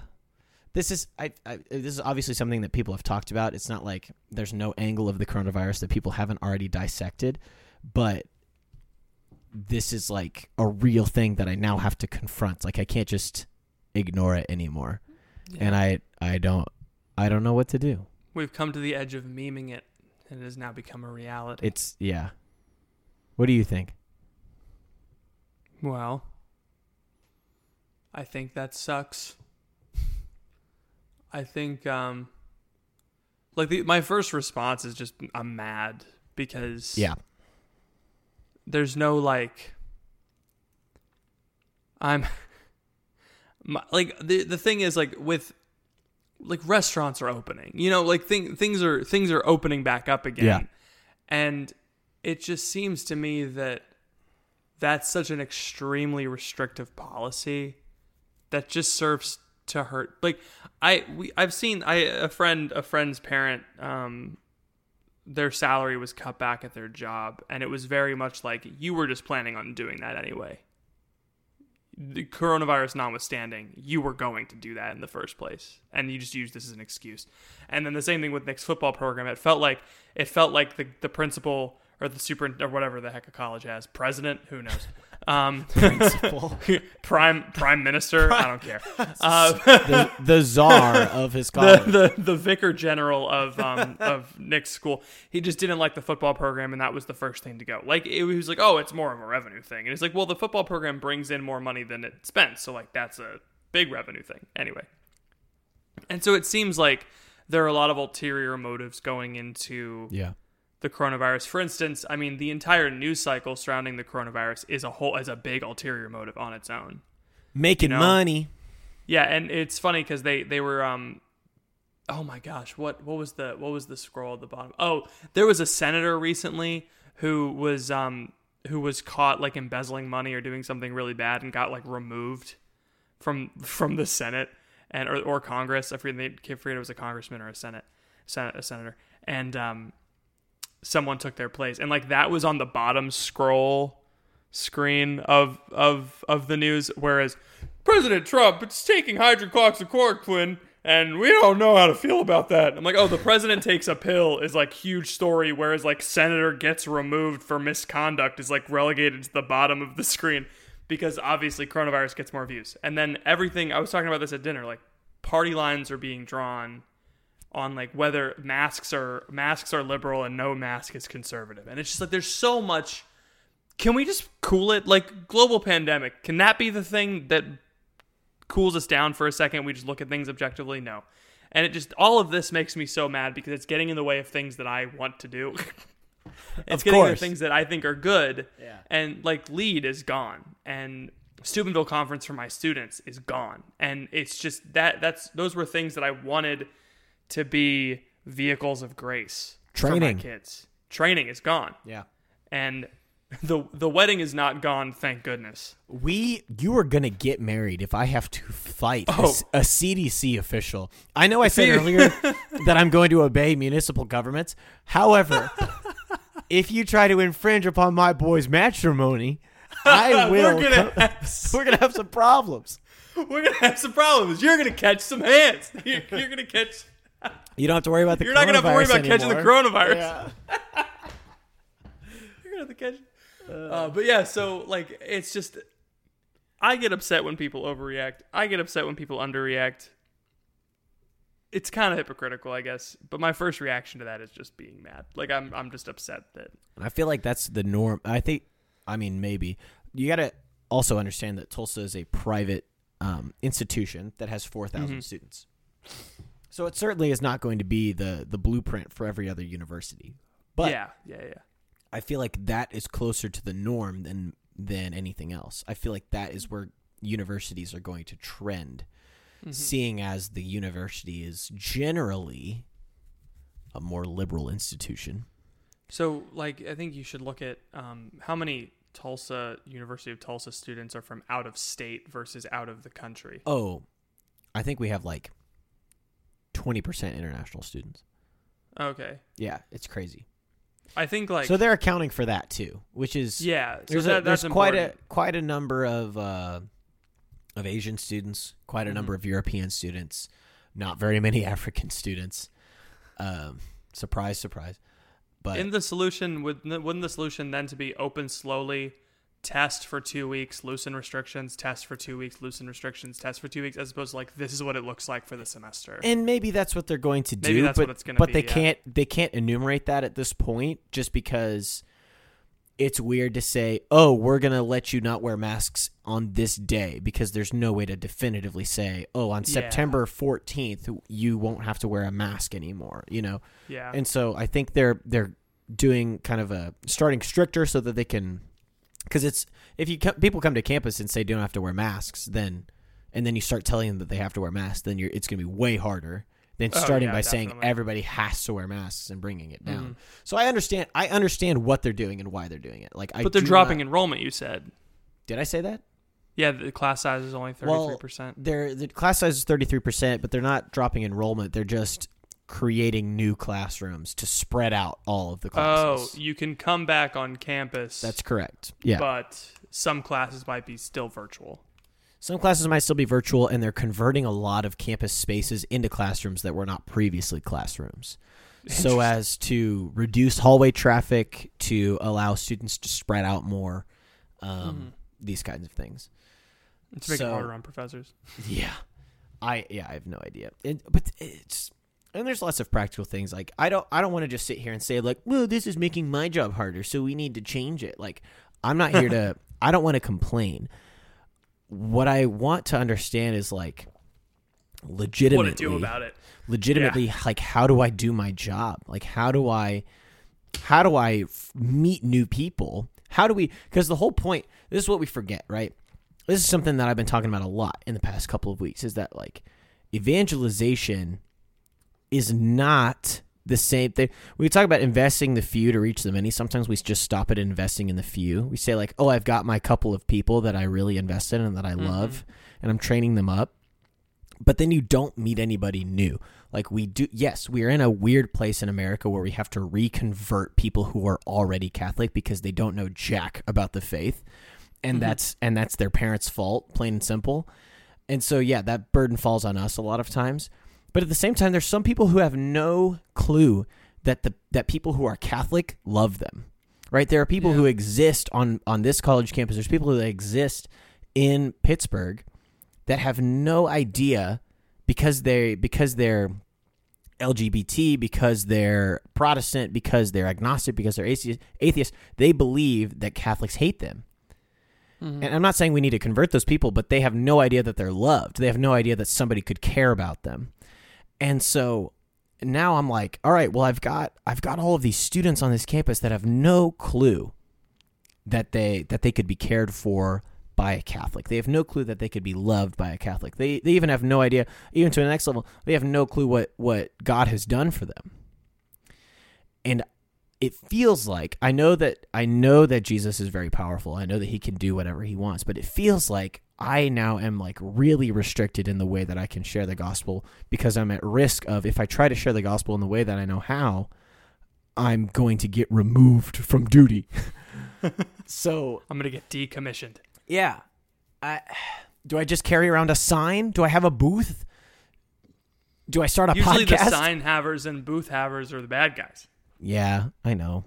this is I, I this is obviously something that people have talked about. It's not like there's no angle of the coronavirus that people haven't already dissected, but this is like a real thing that I now have to confront. Like I can't just ignore it anymore. And I I don't I don't know what to do. We've come to the edge of meming it, and it has now become a reality. It's yeah. What do you think? well, I think that sucks. I think, um, like the, my first response is just I'm mad because Yeah. there's no like I'm my, like the the thing is like with like restaurants are opening. You know, like thing, things are things are opening back up again. Yeah. And it just seems to me that that's such an extremely restrictive policy that just serves to hurt like I we I've seen I a friend a friend's parent um their salary was cut back at their job and it was very much like you were just planning on doing that anyway the coronavirus notwithstanding you were going to do that in the first place. And you just used this as an excuse. And then the same thing with nick's football program. It felt like it felt like the, the principal or the super or whatever the heck a college has president who knows um *laughs* *laughs* prime prime minister i don't care uh, *laughs* the, the czar of his college. the, the the vicar general of um of Nick's school. He just didn't like the football program, and that was the first thing to go. Like it was like, oh, it's more of a revenue thing, and it's like, well, the football program brings in more money than it spends, so like that's a big revenue thing anyway. And so it seems like there are a lot of ulterior motives going into yeah. The coronavirus. For instance, I mean, the entire news cycle surrounding the coronavirus is a whole is a big ulterior motive on its own. Making know? money. Yeah, and it's funny because they they were um, oh my gosh, what what was the what was the scroll at the bottom? Oh, there was a senator recently who was um who was caught like embezzling money or doing something really bad and got like removed from from the Senate and or, or Congress. I forget, I forget it was a congressman or a senate, senate a senator, and um, someone took their place, and like that was on the bottom scroll screen of of of the news, whereas President Trump is taking hydroxychloroquine. And we don't know how to feel about that. I'm like, oh, the president takes a pill is like huge story, whereas like senator gets removed for misconduct is like relegated to the bottom of the screen because obviously coronavirus gets more views. And then everything I was talking about this at dinner, like party lines are being drawn on like whether masks are masks are liberal and no mask is conservative. And it's just like there's so much can we just cool it like global pandemic? Can that be the thing that cools us down for a second? We just look at things objectively? No. And it just all of this makes me so mad because it's getting in the way of things that I want to do. *laughs* it's Of getting in the things that I think are good. Yeah. And like lead is gone. And Steubenville conference for my students is gone. And it's just that that's those were things that I wanted to be vehicles of grace for Training. my kids. Training is gone. Yeah. And *laughs* the the wedding is not gone, thank goodness. We, you are gonna get married if I have to fight a Oh. s- a, CDC official. I know I said earlier *laughs* that I'm going to obey municipal governments. However, *laughs* if you try to infringe upon my boy's matrimony, I will. We're gonna come- have we're gonna have some problems. we're gonna have some problems. You're gonna catch some hands. You're, you're gonna catch. You don't have to worry about the. Coronavirus. You're not gonna have to worry coronavirus about catching the coronavirus. Yeah. *laughs* You're gonna have to catch. Uh, but yeah, so like it's just, I get upset when people overreact. I get upset when people underreact. It's kind of hypocritical, I guess. But my first reaction to that is just being mad. Like I'm, I'm just upset that. I feel like that's the norm. I think. I mean, maybe you got to also understand that Tulsa is a private um, institution that has four Mm-hmm. students. So it certainly is not going to be the the blueprint for every other university. But yeah, yeah, yeah. I feel like that is closer to the norm than than anything else. I feel like that is where universities are going to trend, seeing as the university is generally a more liberal institution. So, like, I think you should look at um, how many Tulsa University of Tulsa students are from out of state versus out of the country. Oh, I think we have like twenty percent international students. Okay, Yeah, it's crazy. I think like so they're accounting for that too, which is yeah. So there's, that, a, there's that's quite a quite a number of uh, of Asian students, quite a Mm-hmm. number of European students, not very many *laughs* African students. Um, surprise, surprise. But In the solution, would wouldn't the solution then to be open slowly, test for two weeks, loosen restrictions, test for two weeks, loosen restrictions, test for two weeks, as opposed to like this is what it looks like for the semester. and maybe that's what they're going to do. Maybe that's but, what it's gonna but be, they yeah. can't they can't enumerate that at this point just because it's weird to say, "Oh, we're going to let you not wear masks on this day" because there's no way to definitively say, "Oh, on Yeah. September 14th you won't have to wear a mask anymore," you know. yeah, And so I think they're they're doing kind of a starting stricter so that they can because it's if you co- people come to campus and say don't have to wear masks, then and then you start telling them that they have to wear masks, then you're it's going to be way harder than Oh, starting yeah, by saying everybody has to wear masks and bringing it down. Mhm. So I understand I understand what they're doing and why they're doing it. Like I but they're dropping not- enrollment. You said, Did I say that? yeah, the class size is only thirty three percent. They're the class size is thirty three percent, but they're not dropping enrollment. They're just creating new classrooms to spread out all of the classes. Oh, you can come back on campus. That's correct. Yeah. but some classes might be still virtual. Some classes might still be virtual, and they're converting a lot of campus spaces into classrooms that were not previously classrooms. So as to reduce hallway traffic, to allow students to spread out more, um, these kinds of things. It's making it So- harder on professors. Yeah, I yeah I have no idea. It, but it's and there's lots of practical things. Like I don't I don't want to just sit here and say like, well, this is making my job harder, so we need to change it. Like I'm not here to. *laughs* I don't want to complain. What I want to understand is like legitimately What to do about it? legitimately like how do i do my job like how do i how do i f- meet new people how do we because the whole point this is what we forget right this is something that i've been talking about a lot in the past couple of weeks is that like evangelization is not the same thing. We talk about investing the few to reach the many. Sometimes we just stop at investing in the few. We say like oh i've got my couple of people that i really invest in and that i mm-hmm. love and i'm training them up. But then you don't meet anybody new. Like we do, yes, we are in a weird place in America where we have to reconvert people who are already Catholic because they don't know jack about the faith, and mm-hmm. that's and that's their parents' fault, plain and simple. And so, yeah, that burden falls on us a lot of times. But at the same time, there's some people who have no clue that the that people who are Catholic love them. Right? There are people who exist on on this college campus. There's people who exist in Pittsburgh that have no idea because they because they're LGBT, because they're Protestant, because they're agnostic, because they're atheist, atheist they believe that Catholics hate them. Mm-hmm. And I'm not saying we need to convert those people, but they have no idea that they're loved. They have no idea that somebody could care about them. And so now I'm like, all right, well I've got I've got all of these students on this campus that have no clue that they that they could be cared for by a Catholic. They have no clue that they could be loved by a Catholic. They they even have no idea, even to the next level, they have no clue what what God has done for them. And it feels like I know that I know that Jesus is very powerful. I know that he can do whatever he wants, but it feels like I now am like really restricted in the way that I can share the gospel because I'm at risk of if I try to share the gospel in the way that I know how, I'm going to get removed from duty. *laughs* so I'm gonna get decommissioned. yeah, I do I just carry around a sign? Do I have a booth? Do I start a Usually, podcast? the sign havers and booth havers are the bad guys. Yeah, I know.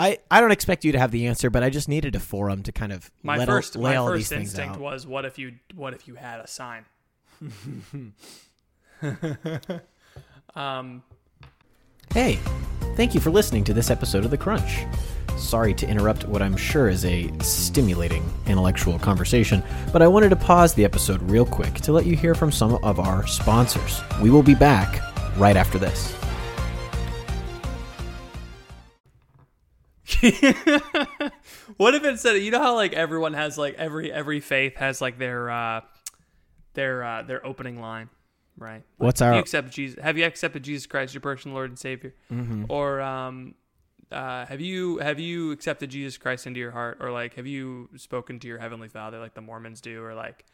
I, I don't expect you to have the answer, but I just needed a forum to kind of My let first, lay my all these first instinct was, what if you, what if you had a sign? *laughs* um, Hey, thank you for listening to this episode of The Crunch. Sorry to interrupt what I'm sure is a stimulating intellectual conversation, but I wanted to pause the episode real quick to let you hear from some of our sponsors. We will be back right after this. *laughs* what if it said, you know how like everyone has like every every faith has like their uh their uh their opening line, right? Like, What's our- you accepted Jesus? Have you accepted Jesus Christ, your personal Lord and Savior? Mm-hmm. Or um, uh, have you have you accepted Jesus Christ into your heart, or like have you spoken to your heavenly Father like the Mormons do, or like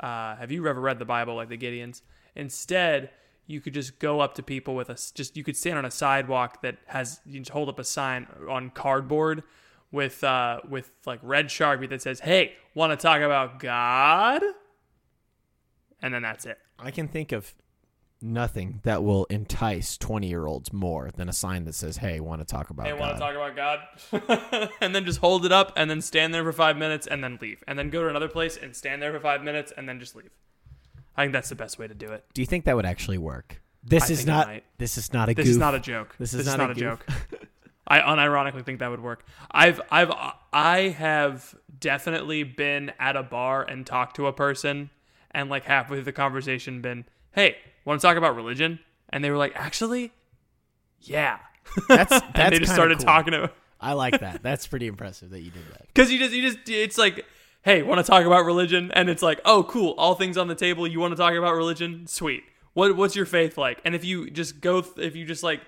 uh, have you ever read the Bible like the Gideons? Instead, you could just go up to people with a just you could stand on a sidewalk that has you just hold up a sign on cardboard with uh with like red sharpie that says, "Hey, want to talk about God?" And then that's it. I can think of nothing that will entice 20 year olds more than a sign that says, Hey, want to talk about Hey, want to talk about God? *laughs* and then just hold it up and then stand there for five minutes and then leave. And then go to another place and stand there for five minutes and then just leave. I think that's the best way to do it. Do you think that would actually work? This I is not. This is not a This goof. is not a joke. This is not a a, goof. joke. *laughs* I unironically think that would work. I've I've I have definitely been at a bar and talked to a person and like halfway through the conversation been, "Hey, want to talk about religion?" And they were like, "Actually, yeah." That's *laughs* and they just started cool. talking to I like that. That's pretty impressive that you did that. *laughs* Because you just, you just, it's like, hey, want to talk about religion? And it's like, oh, cool, all things on the table. You want to talk about religion? Sweet. What, what's your faith like? And if you just go, th- if you just like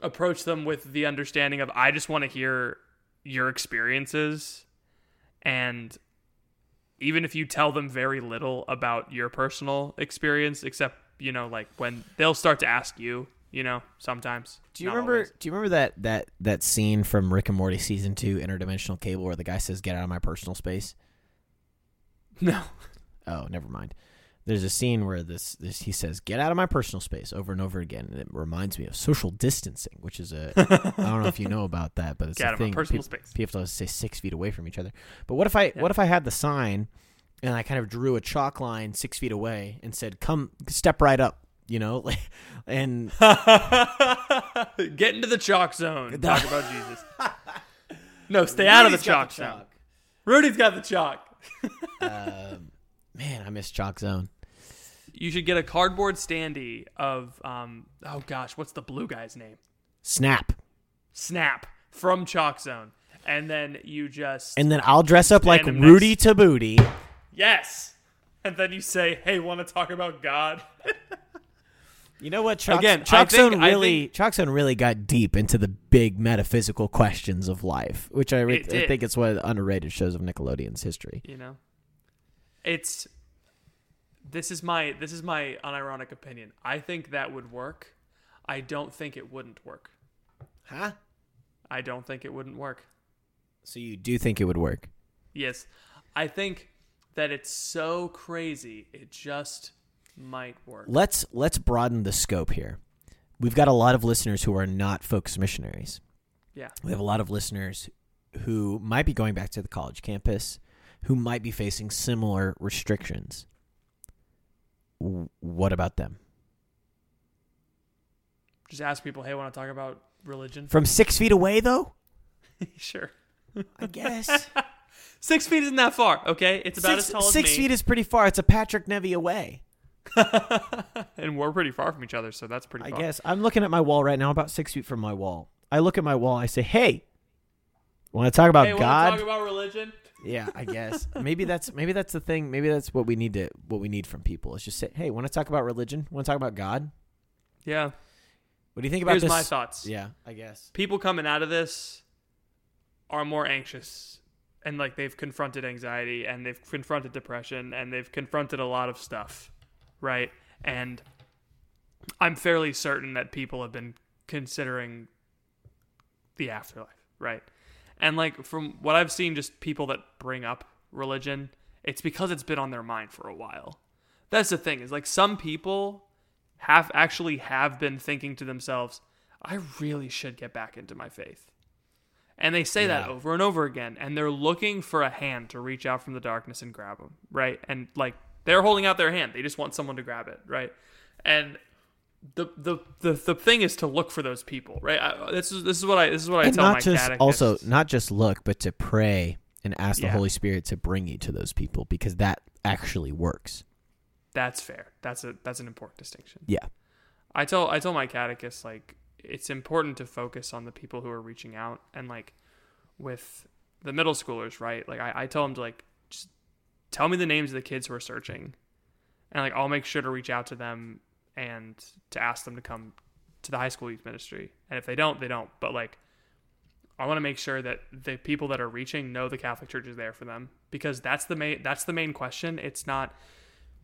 approach them with the understanding of, I just want to hear your experiences, and even if you tell them very little about your personal experience, except you know, like when they'll start to ask you, you know, sometimes. Do you remember? always. Do you remember that that that scene from Rick and Morty season two, Interdimensional Cable, where the guy says, "Get out of my personal space"? *laughs* No. Oh, never mind. There's a scene where this, this he says, "Get out of my personal space" over and over again, and it reminds me of social distancing, which is a I don't know if you know about that, but it's Get a out of my thing. personal Peop- space. People have to stay six feet away from each other. But what if I what if I had the sign, and I kind of drew a chalk line six feet away and said, "Come, step right up," you know, *laughs* and Get into the chalk zone. *laughs* Talk about Jesus. No, stay out of the Rudy's chalk zone. Rudy's got the chalk. *laughs* Um, man, I miss chalk zone. You should get a cardboard standee of um oh gosh, what's the blue guy's name? Snap. Snap from Chalk Zone. And then you just And then I'll dress up like Rudy next- to Booty. Yes. And then you say, "Hey, want to talk about God?" *laughs* You know what? Chalk, Again, I Chalk think- really, really got deep into the big metaphysical questions of life, which I, re- I think it's one of the underrated shows of Nickelodeon's history. you know it's this is my this is my unironic opinion i think that would work i don't think it wouldn't work Huh? i don't think it wouldn't work So you do think it would work? yes i think that it's so crazy it just might work Let's let's broaden the scope here. We've got a lot of listeners who are not focus missionaries. yeah We have a lot of listeners who might be going back to the college campus, who might be facing similar restrictions. What about them? just ask people hey want to talk about religion From six feet away, though? *laughs* sure I guess. *laughs* six feet isn't that far okay it's about six as tall as six me feet is pretty far. It's a Patrick Nevy away. *laughs* and we're pretty far from each other so that's pretty I far guess. I'm looking at my wall right now, about six feet from my wall. I look at my wall. I say, "Hey, want to talk about hey God?" talk about religion yeah, I guess. maybe that's maybe that's the thing. Maybe that's what we need to what we need from people. Is just say, "Hey, want to talk about religion? Want to talk about God? yeah What do you think about here's this?" my thoughts Yeah, I guess. people coming out of this are more anxious and like they've confronted anxiety and they've confronted depression and they've confronted a lot of stuff right and i'm fairly certain that people have been considering the afterlife right And like from what I've seen, just people that bring up religion, it's because it's been on their mind for a while. That's the thing is like some people have actually have been thinking to themselves, I really should get back into my faith. And they say that over and over again, and they're looking for a hand to reach out from the darkness and grab them, right? And like they're holding out their hand, they just want someone to grab it, right? And the the the, the thing is to look for those people, right? I, this is this is what I this is what I and tell not my just catechists. also not just look, but to pray and ask the Holy Spirit to bring you to those people because that actually works. That's fair. That's a that's an important distinction. Yeah. I tell I tell my catechists like it's important to focus on the people who are reaching out and like with the middle schoolers, right? Like I, I tell them to like tell me the names of the kids who are searching, and like I'll make sure to reach out to them and to ask them to come to the high school youth ministry. And if they don't, they don't. But like I want to make sure that the people that are reaching know the Catholic Church is there for them because that's the main that's the main question. It's not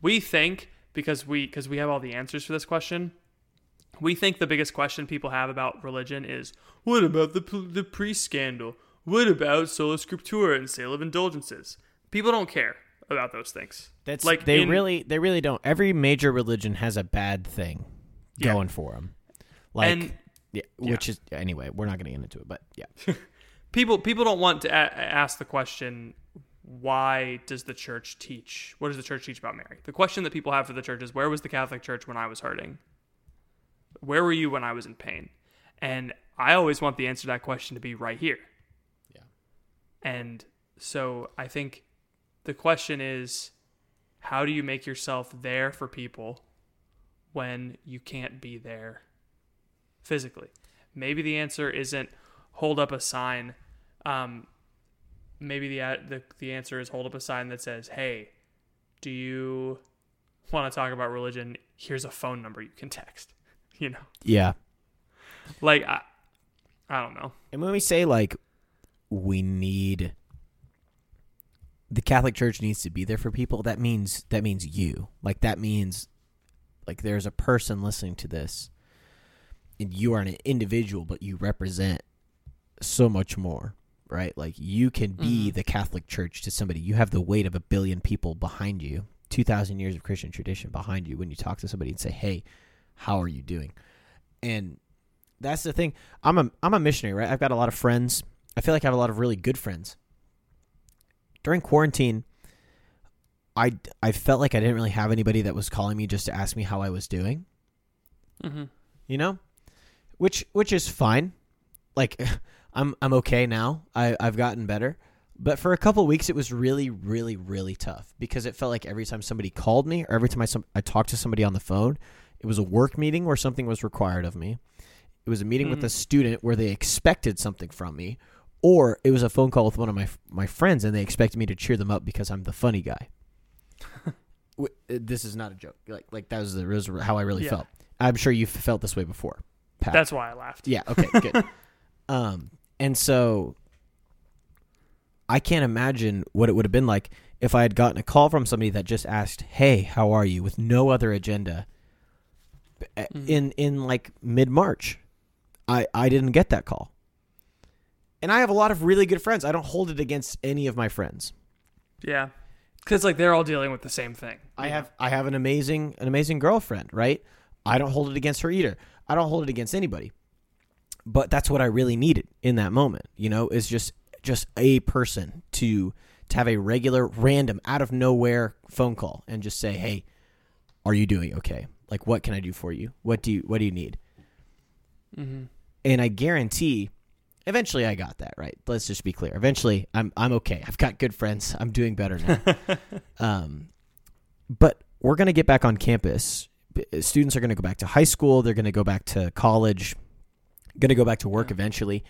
we think because we because we have all the answers for this question. We think the biggest question people have about religion is what about the the priest scandal? What about sola scriptura and sale of indulgences? People don't care about those things. That's Like, they in- really they really don't. Every major religion has a bad thing Yeah. going for them. Like And- yeah, which is anyway, we're not going to get into it, but yeah. *laughs* people people don't want to a- ask the question why does the church teach what does the church teach about mary the question that people have for the church is where was the catholic church when i was hurting where were you when i was in pain and i always want the answer to that question to be right here Yeah. and so i think the question is how do you make yourself there for people when you can't be there physically. Maybe the answer isn't hold up a sign. Um, maybe the, the the answer is hold up a sign that says, "Hey, do you want to talk about religion? Here's a phone number you can text." *laughs* You know, Yeah. like I, I don't know. And when we say like we need the Catholic Church needs to be there for people, that means that means you. Like that means like there's a person listening to this and you are an individual but you represent so much more, right? Like you can be Mhm. the Catholic Church to somebody. You have the weight of a billion people behind you. 2000 years of Christian tradition behind you when you talk to somebody and say, "Hey, how are you doing?" And that's the thing. I'm a I'm a missionary, right? I've got a lot of friends. I feel like I have a lot of really good friends. During quarantine, I I felt like I didn't really have anybody that was calling me just to ask me how I was doing, Mm-hmm. you know? Which which is fine. Like *laughs* I'm I'm okay now. I I've gotten better. But for a couple weeks it was really really really tough because it felt like every time somebody called me or every time I some, I talked to somebody on the phone, it was a work meeting where something was required of me. It was a meeting with Mhm. a student where they expected something from me, or it was a phone call with one of my my friends and they expected me to cheer them up because I'm the funny guy. *laughs* Uh, this is not a joke. Like like that was, the, was how I really Yeah. felt. I'm sure you've felt this way before. Pat. That's why I laughed. Yeah. Okay. Good. *laughs* um, and so I can't imagine what it would have been like if I had gotten a call from somebody that just asked, "Hey, how are you?" with no other agenda. Mhm. In in like mid March, I I didn't get that call. And I have a lot of really good friends. I don't hold it against any of my friends. Yeah, because like they're all dealing with the same thing. I have I have an amazing an amazing girlfriend, right? I don't hold it against her either. I don't hold it against anybody. But that's what I really needed in that moment, you know, is just just a person to to have a regular random out of nowhere phone call and just say, "Hey, are you doing okay? Like what can I do for you? What do you what do you need?" Mm-hmm. And I guarantee eventually I got that, right? Let's just be clear. Eventually I'm I'm okay. I've got good friends. I'm doing better now. *laughs* Um, but we're going to get back on campus. Students are going to go back to high school. They're going to go back to college. Going to go back to work Yeah. eventually,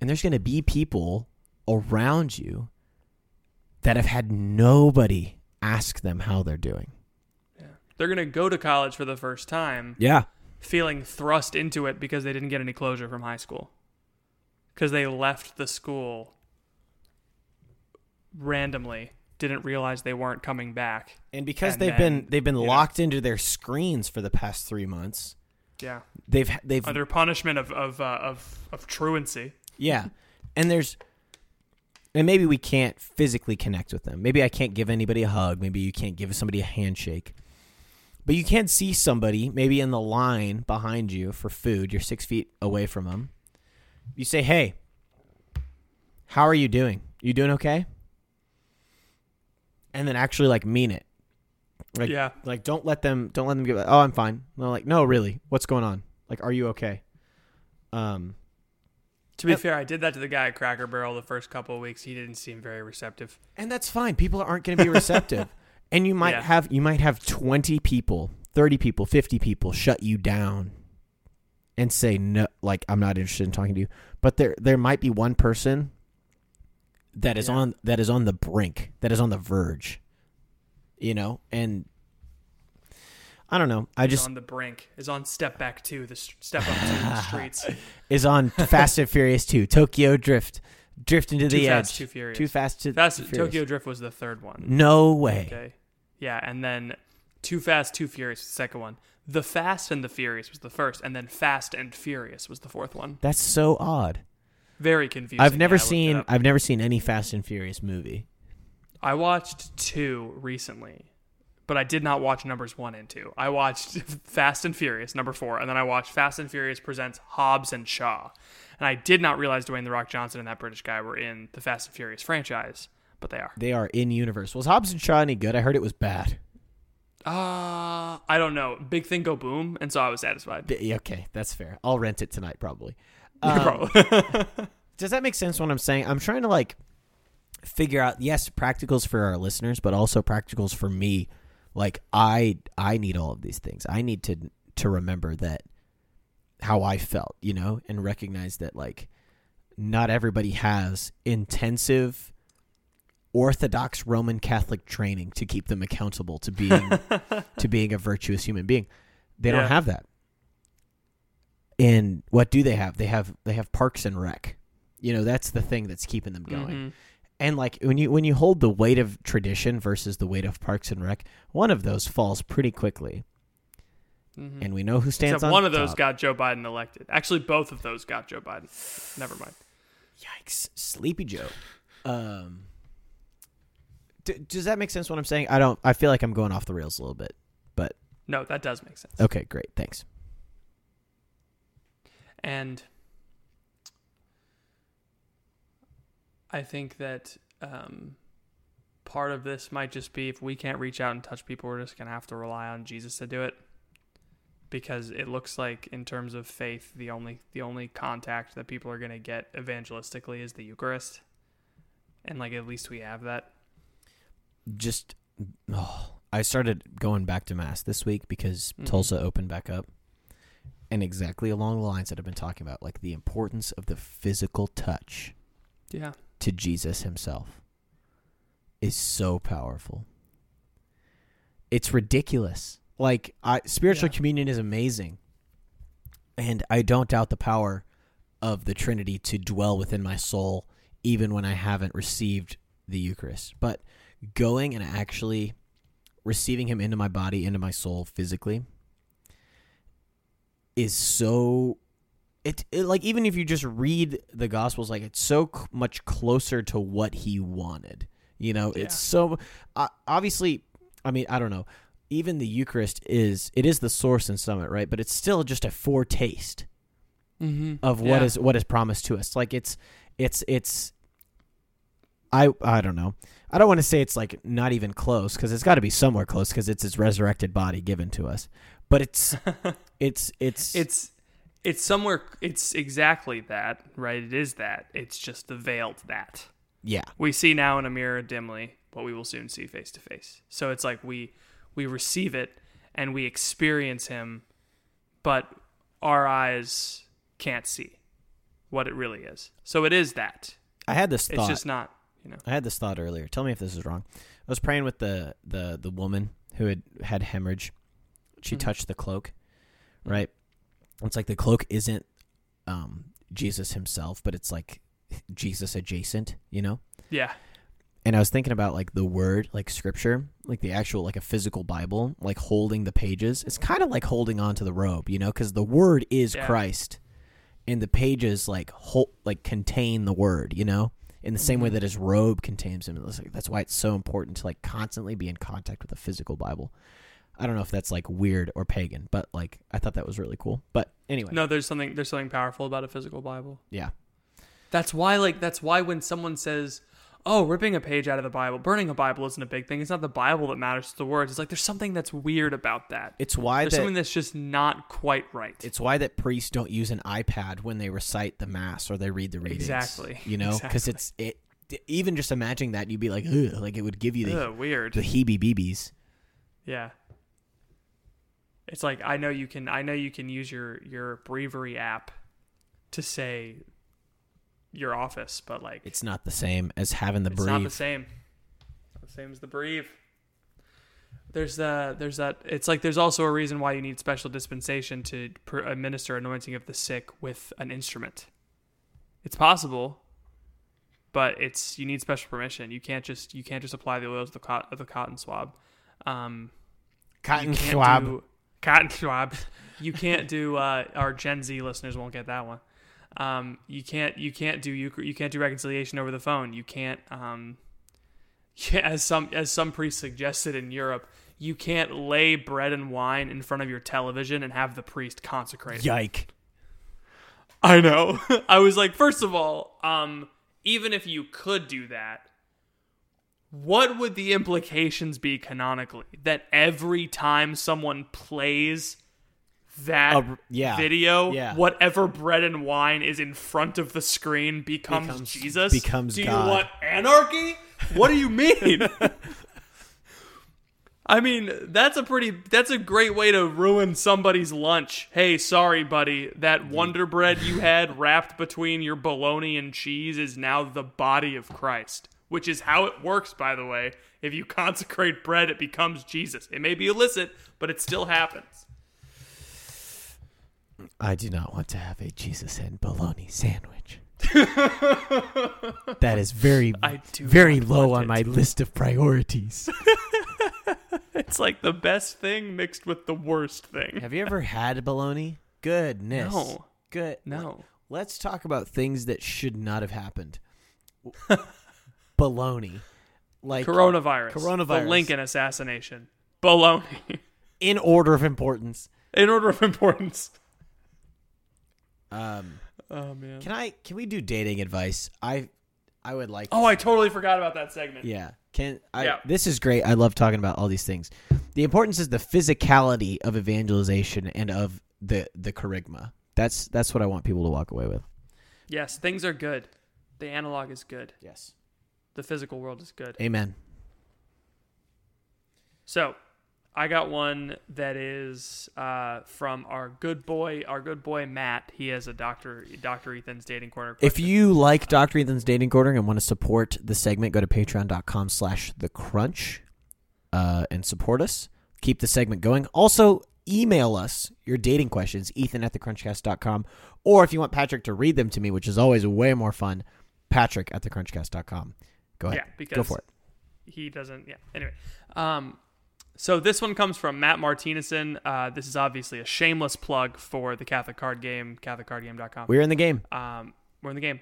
and there's going to be people around you that have had nobody ask them how they're doing. Yeah. They're gonna go to college for the first time, Yeah, feeling thrust into it because they didn't get any closure from high school. Because they left the school randomly, didn't realize they weren't coming back. and because And they've been they've been you know. locked into their screens for the past three months, Yeah. they've they've Under punishment of of uh, of of truancy. Yeah. And there's and maybe we can't physically connect with them. Maybe I can't give anybody a hug. Maybe you can't give somebody a handshake. But you can see somebody maybe in the line behind you for food. You're six feet away from them. You say, "Hey, how are you doing? You doing okay?" And then actually like mean it. Like, Yeah. Like don't let them don't let them give. Oh, I'm fine. No, like no, really. What's going on? Like, are you okay? Um. To be Yep. fair, I did that to the guy at Cracker Barrel the first couple of weeks. He didn't seem very receptive. and that's fine people aren't going to be receptive *laughs* and you might Yeah. have you might have 20 people 30 people 50 people shut you down and say no like i'm not interested in talking to you but there there might be one person that is Yeah. on that is on the brink that is on the verge you know and i don't know i Is just on the brink. Is on step back two. The step up to the *laughs* streets. is on *laughs* fast and furious 2 tokyo drift drift into Too the fast, edge too furious. too fast to Fast too furious. Tokyo Drift was the third one. no way Okay. Yeah, and then Too Fast, Too Furious the second one. The Fast and the Furious was the first, and then Fast and Furious was the fourth one. that's so odd Very confusing. I've never Yeah, I looked it seen. I've never seen any Fast and Furious movie. I watched two recently, but I did not watch numbers one and two. I watched *laughs* Fast and Furious number four, and then I watched Fast and Furious presents Hobbs and Shaw. And I did not realize Dwayne the Rock Johnson and that British guy were in the Fast and Furious franchise, but they are. They are in universe. Was Hobbs and Shaw any good? I heard it was bad. Uh, I don't know. Big thing go boom, and so I was satisfied. Okay, that's fair. I'll rent it tonight probably. *laughs* Um, Probably. *laughs* does that make sense? What I'm saying? I'm trying to like figure out. Yes, practicals for our listeners, but also practicals for me. Like I, I need all of these things. I need to to remember that how I felt, you know, and recognize that like not everybody has intensive orthodox roman catholic training to keep them accountable to being *laughs* to being a virtuous human being they Yeah. don't have that and what do they have they have they have parks and rec you know that's the thing that's keeping them going Mhm. and like when you when you hold the weight of tradition versus the weight of parks and rec one of those falls pretty quickly Mhm. and we know who stands Except on one of those top. got Joe Biden elected. Actually, both of those got Joe Biden. Never mind. Yikes, Sleepy Joe. Um, d- does that make sense? What I'm saying? I don't. I feel like I'm going off the rails a little bit, but No, that does make sense. okay, great, thanks. And I think that um, part of this might just be if we can't reach out and touch people, we're just going to have to rely on Jesus to do it. Because it looks like, in terms of faith, the only the only contact that people are going to get evangelistically is the Eucharist, and like at least we have that. Just, oh, I started going back to mass this week because Mhm. Tulsa opened back up, and exactly along the lines that I've been talking about, like the importance of the physical touch Yeah, to Jesus Himself, is so powerful. It's ridiculous. Like I, spiritual Yeah. communion is amazing, and I don't doubt the power of the Trinity to dwell within my soul, even when I haven't received the Eucharist. But going and actually receiving Him into my body, into my soul, physically, is so. It, it like even if you just read the Gospels, like it's so c- much closer to what He wanted. You know, it's so uh, obviously. I mean, I don't know. Even the Eucharist is it is the source and summit, right? But it's still just a foretaste mm-hmm. of what is what is promised to us. Like it's it's it's I I don't know. I don't want to say it's like not even close because it's got to be somewhere close because it's his resurrected body given to us. But it's *laughs* it's it's it's it's somewhere it's exactly that right? It is that. It's just the veiled that. Yeah. We see now in a mirror dimly but we will soon see face to face so it's like we we receive it and we experience him but our eyes can't see what it really is. So it is that. I had this it's just not you know I had this thought earlier. Tell me if this is wrong. I was praying with the the the woman who had had hemorrhage. She Mhm. touched the cloak, right? It's like the cloak isn't um, Jesus himself, but it's like Jesus adjacent, you know. yeah And I was thinking about like the word, like scripture, like the actual like a physical Bible, like holding the pages. It's kind of like holding on to the robe, you know, because the word is Yeah. Christ, and the pages like hold like contain the word, you know. In the same way Mm-hmm. that his robe contains him. Like, that's why it's so important to like constantly be in contact with a physical Bible. I don't know if that's like weird or pagan, but like I thought that was really cool. But anyway, No, there's something there's something powerful about a physical Bible. yeah, That's why like that's why when someone says, "Oh, ripping a page out of the Bible, burning a Bible isn't a big thing. It's not the Bible that matters, it's the words." It's like there's something that's weird about that. it's why there's that something that's just not quite right. it's why that priests don't use an iPad when they recite the mass or they read the readings. Exactly. *laughs* You know, because Exactly. it's it. Even just imagining that, you'd be like, Ugh, like it would give you the Ugh, weird. the heebie-jeebies. Yeah. It's like I know you can I know you can use your your breviary app to say your office, but like It's not the same as having the it's brief. not the same. It's not the same as the breathe. There's the there's that it's like there's also a reason why you need special dispensation to pr- administer anointing of the sick with an instrument. It's possible, but it's you need special permission. You can't just you can't just apply the oils of the, cot- of the cotton swab. Um, Cotton swab. do cotton *laughs* swab. You can't do. Uh, our Gen Z listeners won't get that one. Um, you can't. You can't do. You, you can't do reconciliation over the phone. You can't. Um, *laughs* yeah, as some as some priests suggested in Europe, you can't lay bread and wine in front of your television and have the priest consecrate. it. Yike. I know. *laughs* I was like, first of all, um, even if you could do that, what would the implications be canonically? That every time someone plays that Uh, yeah. video, Yeah. whatever bread and wine is in front of the screen becomes, Becomes- Jesus? becomes Do you want anarchy? What do you mean? *laughs* I mean, that's a pretty that's a great way to ruin somebody's lunch. Hey, sorry buddy, that Wonder Bread you *laughs* had wrapped between your bologna and cheese is now the body of Christ, which is how it works by the way. If you *laughs* consecrate bread, it becomes Jesus. It may be illicit, but it still happens. I do not want to have a Jesus and bologna sandwich. *laughs* that is very, very low on it. my list of priorities. *laughs* It's like the best thing mixed with the worst thing. have you ever had bologna? Goodness. No. Good. No. Let's talk about things that should not have happened. *laughs* bologna. Like Coronavirus. Coronavirus. The Lincoln assassination. Bologna. in order of importance. In order of importance. Um, Oh man. can I can we do dating advice? I I would like Oh, I totally forgot about that segment. Yeah. Can I Yeah. this is great. I love talking about all these things. The importance is the physicality of evangelization and of the the charisma. That's that's what I want people to walk away with. Yes, things are good. The analog is good. Yes. The physical world is good. Amen. So, I got one that is uh, from our good boy, our good boy Matt. He has a doctor, Doctor Ethan's dating corner. If you like Dr. Ethan's dating corner and want to support the segment, go to patreon.com slash the crunch uh, and support us. Keep the segment going. Also, email us your dating questions, ethan at thecrunchcast.com. Or if you want Patrick to read them to me, which is always way more fun, patrick at thecrunchcast.com. Go ahead. yeah, because Go for it. he doesn't. Yeah. Anyway, um, so this one comes from Matt Martinezson. Uh, this is obviously a shameless plug for the Catholic Card Game, CatholicCardGame.com. We're in the game. Um, we're in the game.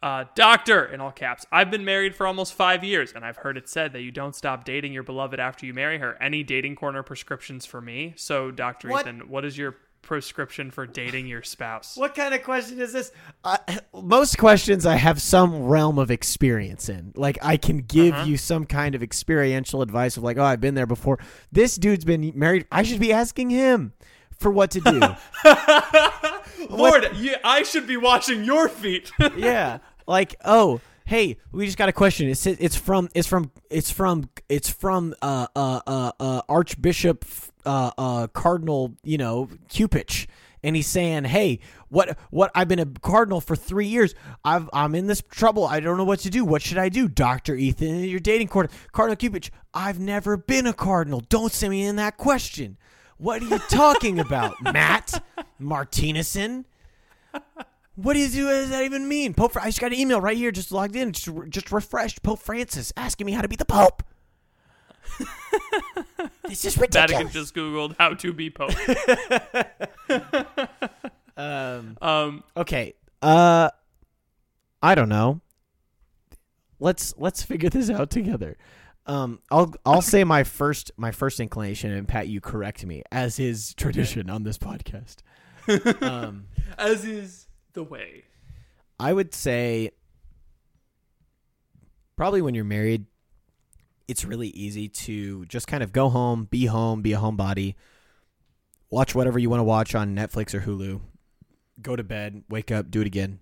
Uh, doctor, in all caps. I've been married for almost five years, and I've heard it said that you don't stop dating your beloved after you marry her. Any dating corner prescriptions for me? So, Doctor What? Ethan, what is your prescription for dating your spouse? What kind of question is this? Uh, most questions I have some realm of experience in. Like I can give Uh-huh. you some kind of experiential advice of like, oh, I've been there before. This dude's been married. I should be asking him for what to do. *laughs* Lord, you, I should be washing your feet. yeah, like oh. Hey, we just got a question. It's it's from it's from it's from it's from uh uh uh, uh Archbishop uh uh Cardinal you know Cupich, and he's saying, hey, what what I've been a cardinal for three years. I've I'm in this trouble. I don't know what to do. What should I do, Doctor Ethan? You're dating court Cardinal Cupich. I've never been a cardinal. Don't send me in that question. What are you talking about, *laughs* Matt Martinezson? What do you do? What does that even mean? Pope, I just got an email right here, just logged in, just just refreshed. Pope Francis asking me how to be the Pope. *laughs* this is ridiculous. Vatican just Googled how to be Pope. *laughs* um, Um, okay. Uh, I don't know. let's let's figure this out together. Um, I'll I'll say my first my first inclination, and Pat, you correct me as is tradition on this podcast. *laughs* Um, As is the way. I would say probably when you're married, it's really easy to just kind of go home, be home, be a homebody, watch whatever you want to watch on Netflix or Hulu, go to bed, wake up, do it again.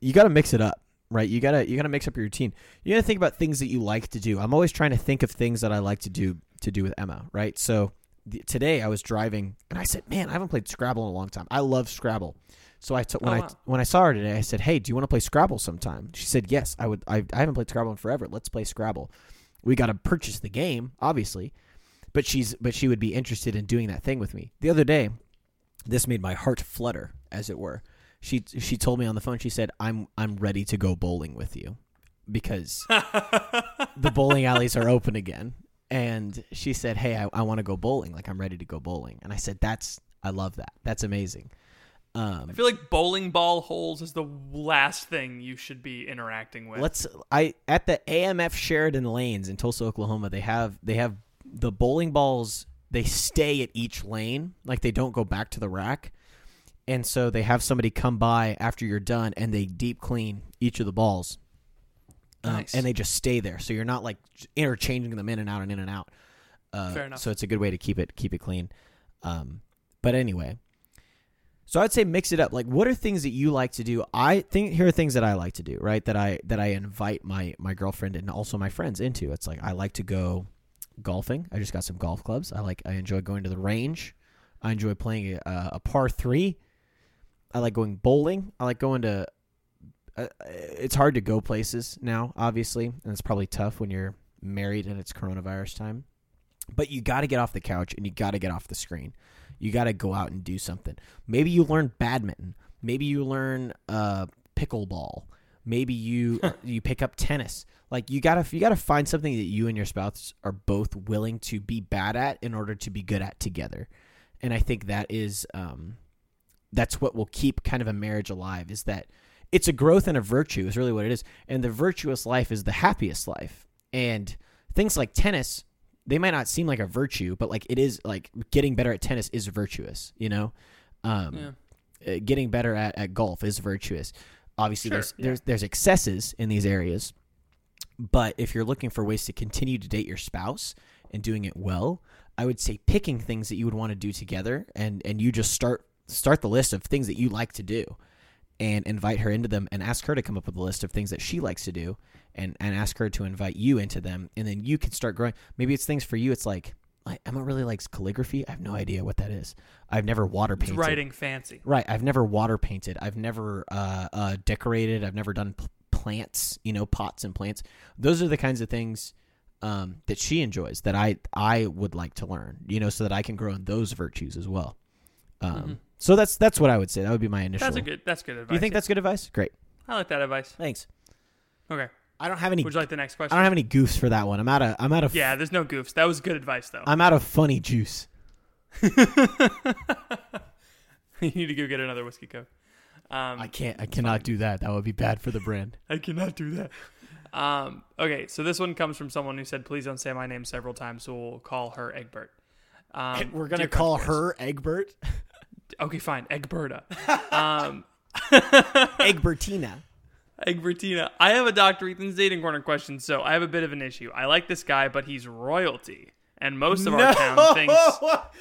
You got to mix it up, right? You got to you got to mix up your routine. You got to think about things that you like to do. I'm always trying to think of things that I like to do to do with Emma, right? So today I was driving and I said, "Man, I haven't played Scrabble in a long time. I love Scrabble." So I took when Oh, I when I saw her today, I said, "Hey, do you want to play Scrabble sometime?" She said, "Yes, I would. I, I haven't played Scrabble in forever. Let's play Scrabble." We got to purchase the game, obviously, but she's but she would be interested in doing that thing with me. The other day, this made my heart flutter, as it were. She she told me on the phone. She said, "I'm I'm ready to go bowling with you," because *laughs* the bowling alleys are open again. And she said, "Hey, I, I want to go bowling. Like I'm ready to go bowling." And I said, "That's I love that. That's amazing." Um, I feel like bowling ball holes is the last thing you should be interacting with. Let's I at the AMF Sheridan Lanes in Tulsa, Oklahoma. They have they have the bowling balls. They stay at each lane, like they don't go back to the rack, and so they have somebody come by after you're done, and they deep clean each of the balls, Um, Nice. and they just stay there. So you're not like interchanging them in and out and in and out. Uh, Fair enough. So it's a good way to keep it keep it clean. Um, but anyway, so I'd say mix it up. Like, what are things that you like to do? I think here are things that I like to do, right? That I that I invite my my girlfriend and also my friends into. It's like I like to go golfing. I just got some golf clubs. I like I enjoy going to the range. I enjoy playing a, a par three. I like going bowling. I like going to. Uh, it's hard to go places now, obviously, and it's probably tough when you're married and it's coronavirus time. But you got to get off the couch and you got to get off the screen. You got to go out and do something. Maybe you learn badminton. Maybe you learn uh, pickleball. Maybe you *laughs* you pick up tennis. Like you gotta you gotta find something that you and your spouse are both willing to be bad at in order to be good at together. And I think that is um, that's what will keep kind of a marriage alive. Is that it's a growth and a virtue is really what it is. And the virtuous life is the happiest life. And things like tennis, they might not seem like a virtue, but like it is like getting better at tennis is virtuous, you know? Um, uh, getting better at, at golf is virtuous. Obviously, Sure, there's, yeah. there's there's excesses in these areas, but if you're looking for ways to continue to date your spouse and doing it well, I would say picking things that you would want to do together, and and you just start start the list of things that you like to do, and invite her into them, and ask her to come up with a list of things that she likes to do, and and ask her to invite you into them, and then you can start growing. Maybe it's things for you. It's like like Emma really likes calligraphy. I have no idea what that is. I've never water It's painted. writing fancy. Right. I've never water painted. I've never uh, uh, decorated. I've never done p- plants. You know, pots and plants. Those are the kinds of things um, that she enjoys that I I would like to learn. You know, so that I can grow in those virtues as well. Um, So that's that's what I would say. That would be my initial. That's a good. That's good advice. Do you think yeah. that's good advice? Great. I like that advice. Thanks. Okay. I don't have any. Would you like the next question? I don't have any goofs for that one. I'm out of. I'm out of. yeah, there's no goofs. That was good advice though. I'm out of funny juice. *laughs* you need to go get another whiskey coke. Um, I can't. I cannot do that. That would be bad for the brand. *laughs* I cannot do that. Um, okay, so this one comes from someone who said, "Please don't say my name several times, so we'll call her Egbert." Um, We're gonna call her Egbert. *laughs* Okay, fine, Egberta. *laughs* um, Egbertina. *laughs* Egbertina. I have a Dr. Ethan's dating corner question, so I have a bit of an issue. I like this guy, but he's royalty, and most of our town thinks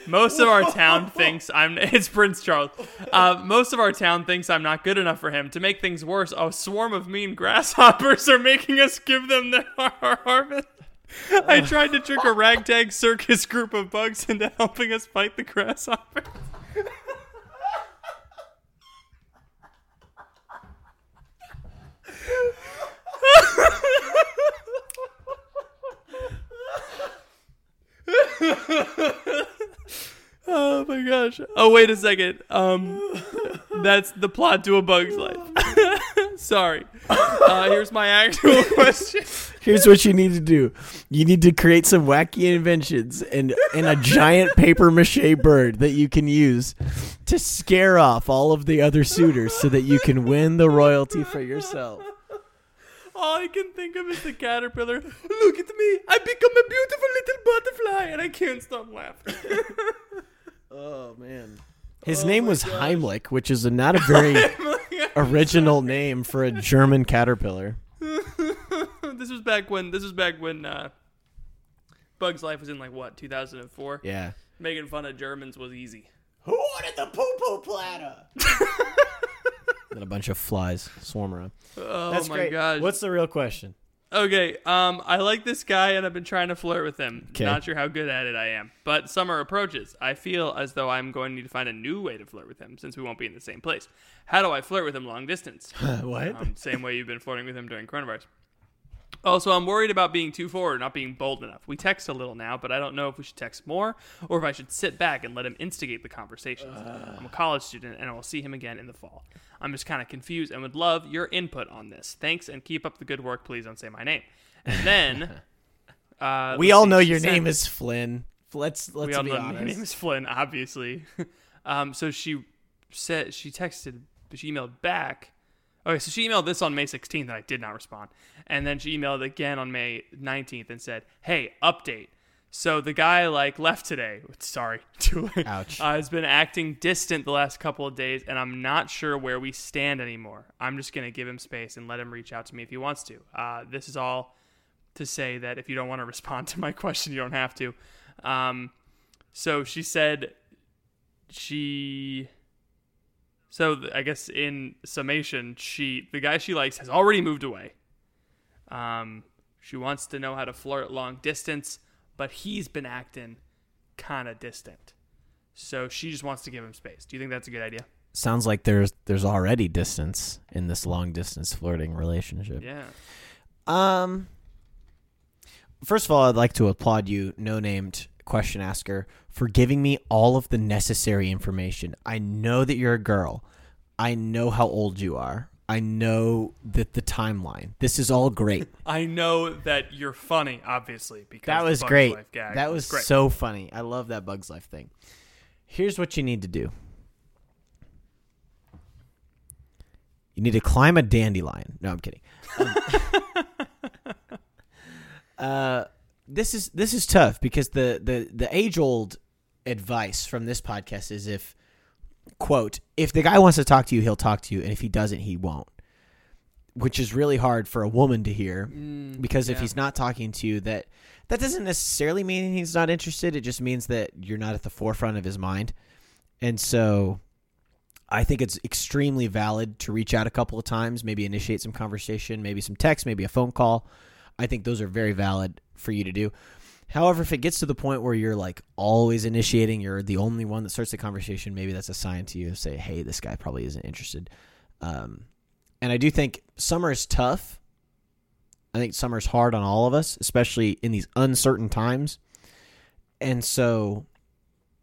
most of our town *laughs* thinks I'm. It's Prince Charles. Uh, most of our town thinks I'm not good enough for him. To make things worse, a swarm of mean grasshoppers are making us give them their har- harvest. I tried to trick a ragtag circus group of bugs into helping us fight the grasshoppers. Oh my gosh. Oh wait a second. Um that's the plot to a bug's life. *laughs* Sorry. Uh, here's my actual *laughs* question. Here's what you need to do. You need to create some wacky inventions and and a giant paper mache bird that you can use to scare off all of the other suitors so that you can win the royalty for yourself. All I can think of is the caterpillar. *laughs* Look at me. I become a beautiful little butterfly, and I can't stop laughing. *laughs* Oh man. His name was Heimlich, which is a, not a very *laughs* original name for a German caterpillar. this was back when this was back when uh, Bugs Life was in like what 2004. Yeah. Making fun of Germans was easy. Who ordered the poo poo platter? Then a bunch of flies swarm around. Oh That's my great. gosh. What's the real question? Okay, um, I like this guy and I've been trying to flirt with him. 'Kay. Not sure how good at it I am. But summer approaches. I feel as though I'm going to need to find a new way to flirt with him since we won't be in the same place. How do I flirt with him long distance? *laughs* what? um, same way you've been flirting with him during coronavirus. Also, I'm worried about being too forward, not being bold enough. We text a little now, but I don't know if we should text more or if I should sit back and let him instigate the conversations. I'm a college student and I will see him again in the fall. I'm just kind of confused and would love your input on this. Thanks and keep up the good work. Please don't say my name. And then *laughs* uh, we all see, know your sent- name is Flynn. Let's let's we all be know honest. my name is Flynn, obviously. *laughs* um, so she said she texted, but she emailed back. Okay, so she emailed this on May 16th, and I did not respond. And then she emailed again on May 19th and said, "Hey, update." So the guy like left today. Sorry, *laughs* too late. Ouch. Uh, has been acting distant the last couple of days, and I'm not sure where we stand anymore. I'm just gonna give him space and let him reach out to me if he wants to. Uh, this is all to say that if you don't want to *laughs* respond to my question, you don't have to. Um, so she said she. So I guess in summation, she the guy she likes has already moved away. Um, she wants to know how to flirt long distance, but he's been acting kind of distant. So she just wants to give him space. Do you think that's a good idea? Sounds like there's there's already distance in this long distance flirting relationship. Yeah. Um. First of all, I'd like to applaud you, no named question asker, for giving me all of the necessary information. I know that you're a girl. I know how old you are. I know that the timeline. This is all great. *laughs* I know that you're funny, obviously, because that was great. Life gag That was great. so funny. I love that Bugs Life thing. Here's what you need to do. You need to climb a dandelion. No, I'm kidding. *laughs* Um, *laughs* uh, this is this is tough because the the the age old advice from this podcast is if quote if the guy wants to talk to you he'll talk to you and if he doesn't he won't which is really hard for a woman to hear mm, because if he's not talking to you that that doesn't necessarily mean he's not interested. It just means that you're not at the forefront of his mind. And so i think it's extremely valid to reach out a couple of times maybe initiate some conversation maybe some text maybe a phone call. I think those are very valid for you to do however if it gets to the point where you're like always initiating you're the only one that starts the conversation maybe that's a sign to you to say hey this guy probably isn't interested um, and I do think summer is tough. I think summer is hard on all of us, especially in these uncertain times. And so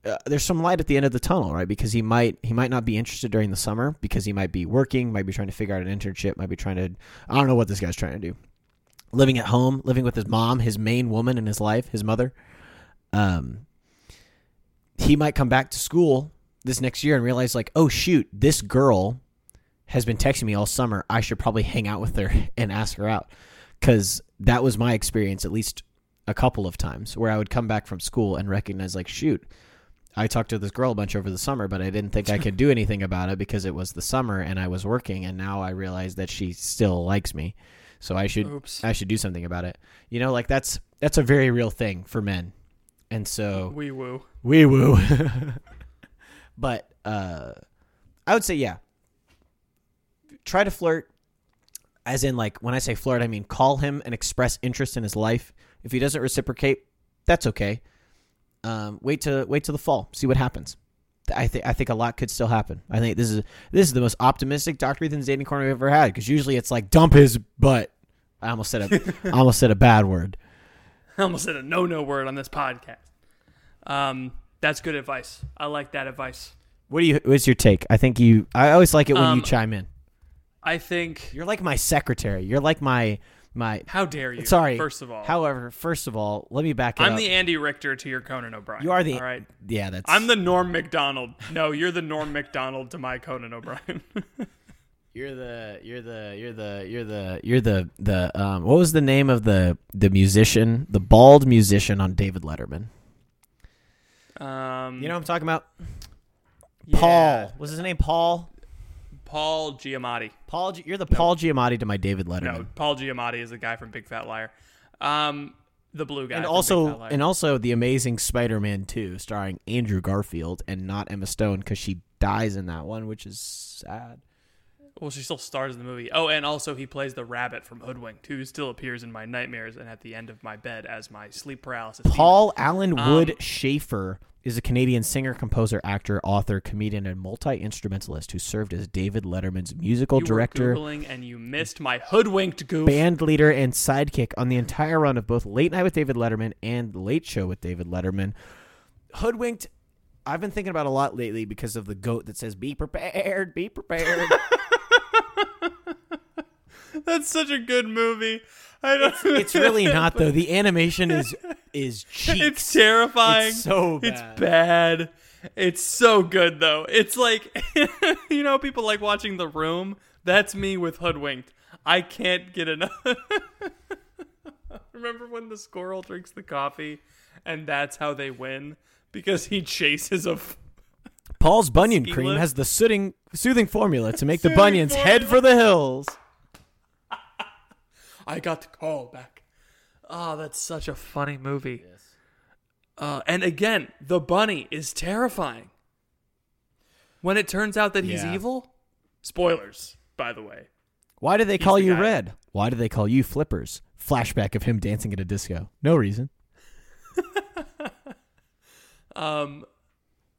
uh, there's some light at the end of the tunnel, right? Because he might he might not be interested during the summer because he might be working, might be trying to figure out an internship, might be trying to I don't know what this guy's trying to do. Living at home, living with his mom, his main woman in his life, his mother. Um he might come back to school this next year and realize like, "Oh shoot, this girl has been texting me all summer. I should probably hang out with her *laughs* and ask her out. Cause that was my experience at least a couple of times where I would come back from school and recognize like, shoot, I talked to this girl a bunch over the summer, but I didn't think I could do anything about it because it was the summer and I was working and now I realize that she still likes me. So I should Oops. I should do something about it. You know, like that's that's a very real thing for men. And so we woo. Wee woo. *laughs* but uh, I would say, yeah. Try to flirt, as in, like, when I say flirt, I mean call him and express interest in his life. If he doesn't reciprocate, that's okay. Um, wait to wait till the fall, see what happens. I think I think a lot could still happen. I think this is this is the most optimistic Doctor Ethan's dating corner we've ever had because usually it's like dump his butt. I almost said a I almost said a bad word. *laughs* I almost said a no no word on this podcast. Um, that's good advice. I like that advice. What do you? What's your take? I think you. I always like it when you Um, chime in. I think. You're like my secretary. You're like my my. How dare you? Sorry. First of all, However, first of all, let me back it I'm up. the Andy Richter to your Conan O'Brien. You are the- All right. yeah, that's. I'm the Norm Macdonald. No, you're the Norm Macdonald to my Conan O'Brien. *laughs* You're the you're the you're the you're the you're the the um what was the name of the the musician the bald musician on David Letterman? Um, You know what I'm talking about? yeah. Paul. Was his name Paul? Paul Giamatti. Paul Gi- you're the Paul Giamatti to my David Letterman. No, Paul Giamatti is the guy from Big Fat Liar. Um, the blue guy. and also and also the amazing Spider-Man 2 starring Andrew Garfield and not Emma Stone cuz she dies in that one which is sad. Well, she still stars in the movie. Oh, and also he plays the rabbit from Hoodwinked, who still appears in my nightmares and at the end of my bed as my sleep paralysis. demon. Paul Allen Wood Um, Shaffer is a Canadian singer, composer, actor, author, comedian, and multi-instrumentalist who served as David Letterman's musical director, and you missed my Hoodwinked goof. band leader, and sidekick on the entire run of both Late Night with David Letterman and Late Show with David Letterman. Hoodwinked. I've been thinking about a lot lately because of the goat that says "Be prepared, be prepared." *laughs* *laughs* That's such a good movie. I don't. it's really *laughs* not though. The animation is is *laughs* cheeks. It's terrifying. It's so It's bad. bad. It's so good though. It's like you know people like watching The Room. That's me with Hoodwinked. I can't get enough. Remember when the squirrel drinks the coffee and that's how they win because he chases a Paul's Bunion Ski Cream lift? has the soothing, soothing formula to make the Soothing bunions head for the hills. *laughs* I got the call back. Oh, that's such a funny movie. Yes. Uh, and again, the bunny is terrifying. When it turns out that he's Yeah. evil, spoilers, by the way. Why do they call the you guy. Red? Why do they call you Flippers? Flashback of him dancing at a disco. No reason. *laughs* Um,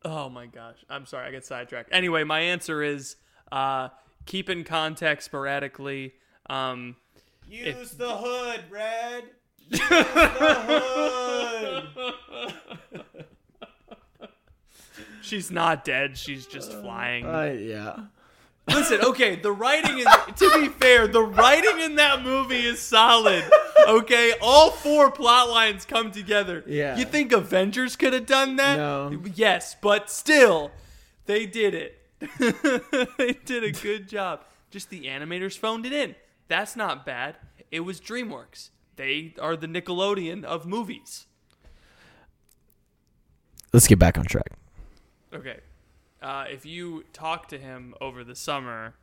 oh my gosh, I'm sorry, I get sidetracked. Anyway, my answer is uh, keep in contact sporadically. Um, Use the hood, Red. *laughs* Use the hood. She's not dead; she's just flying. Uh, yeah. Listen, okay, the writing is to be fair, the writing in that movie is solid. Okay, all four plot lines come together. Yeah. You think Avengers could have done that? No. Yes, but still, they did it. *laughs* they did a good job. Just the animators phoned it in. That's not bad. It was DreamWorks. They are the Nickelodeon of movies. Let's get back on track. Okay. Uh, if you talk to him over the summer,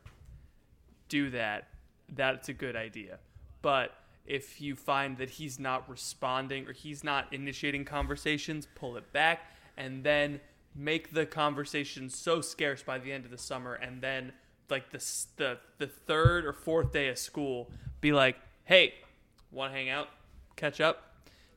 do that. That's a good idea. But if you find that he's not responding or he's not initiating conversations, pull it back and then make the conversation so scarce by the end of the summer and then like the the the third or fourth day of school be like, "Hey, want to hang out? Catch up?"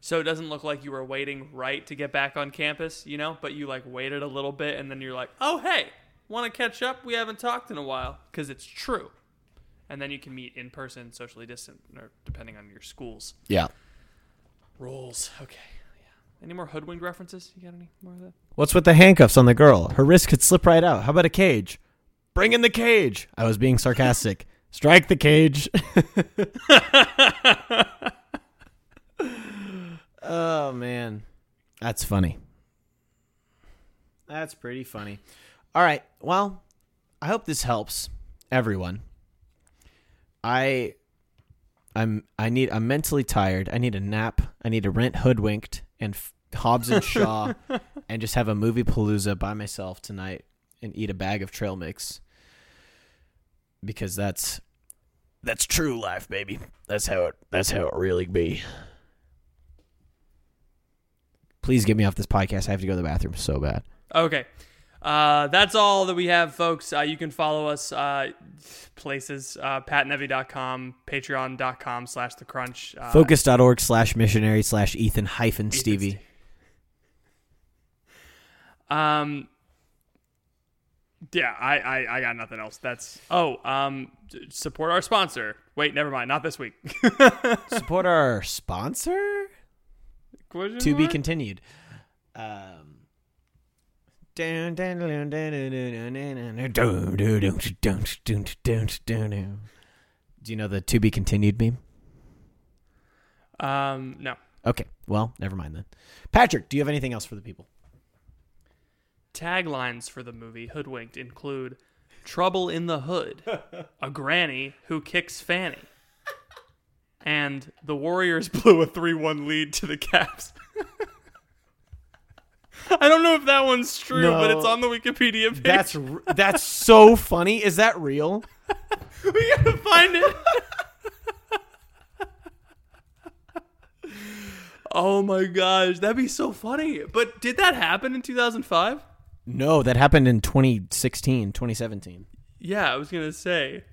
So it doesn't look like you were waiting right to get back on campus, you know, but you like waited a little bit and then you're like, "Oh, hey, want to catch up? We haven't talked in a while." Cuz it's true. And then you can meet in person, socially distant, or depending on your school's Yeah. rules. Okay. Yeah. Any more hoodwinked references? You got any more of that? What's with the handcuffs on the girl? Her wrist could slip right out. How about a cage? Bring in the cage. I was being sarcastic. *laughs* Strike the cage. *laughs* *laughs* oh man. That's funny. That's pretty funny. All right. Well, I hope this helps everyone. I I'm I need I'm mentally tired. I need a nap. I need to rent Hoodwinked and f- Hobbs and Shaw *laughs* and just have a movie palooza by myself tonight and eat a bag of trail mix because that's that's true life, baby. That's how it that's how it really be. Please get me off this podcast. I have to go to the bathroom so bad. Okay. Uh, that's all that we have, folks. Uh, you can follow us uh, places, uh, patnevy.com, patreon.com slash the crunch. Uh, Focus.org slash missionary slash Ethan hyphen Stevie. Um, yeah, I, I, I got nothing else. That's oh, um, support our sponsor. Wait, never mind. Not this week. *laughs* Support our sponsor? Question to be continued. Um, do you know the to be continued meme? Um, no. Okay. Well, never mind then. Patrick, do you have anything else for the people? Taglines for the movie Hoodwinked include Trouble in the Hood, a granny who kicks Fanny, and the Warriors *laughs* blew a 3 1 lead to the Cavs. *laughs* I don't know if that one's true, but it's on the Wikipedia page. That's that's so funny. Is that real? *laughs* we gotta find it. oh my gosh, that'd be so funny. But did that happen in 2005? No, that happened in 2016, 2017. Yeah, I was gonna say.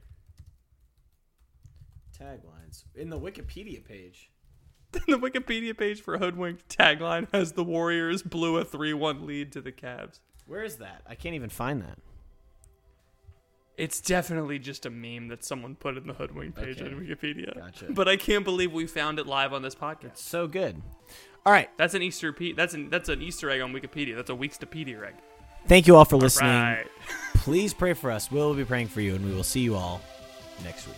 Taglines in the Wikipedia page. *laughs* the Wikipedia page for Hoodwinked tagline has the Warriors blew a 3 1 lead to the Cavs. Where is that? I can't even find that. It's definitely just a meme that someone put in the Hoodwinked page Okay. on Wikipedia. Gotcha. But I can't believe we found it live on this podcast. So good. All right. That's an Easter pe- that's an that's an Easter egg on Wikipedia. That's a Weekstopedia egg. Thank you all for listening. Right. Please pray for us. We'll be praying for you, and we will see you all next week.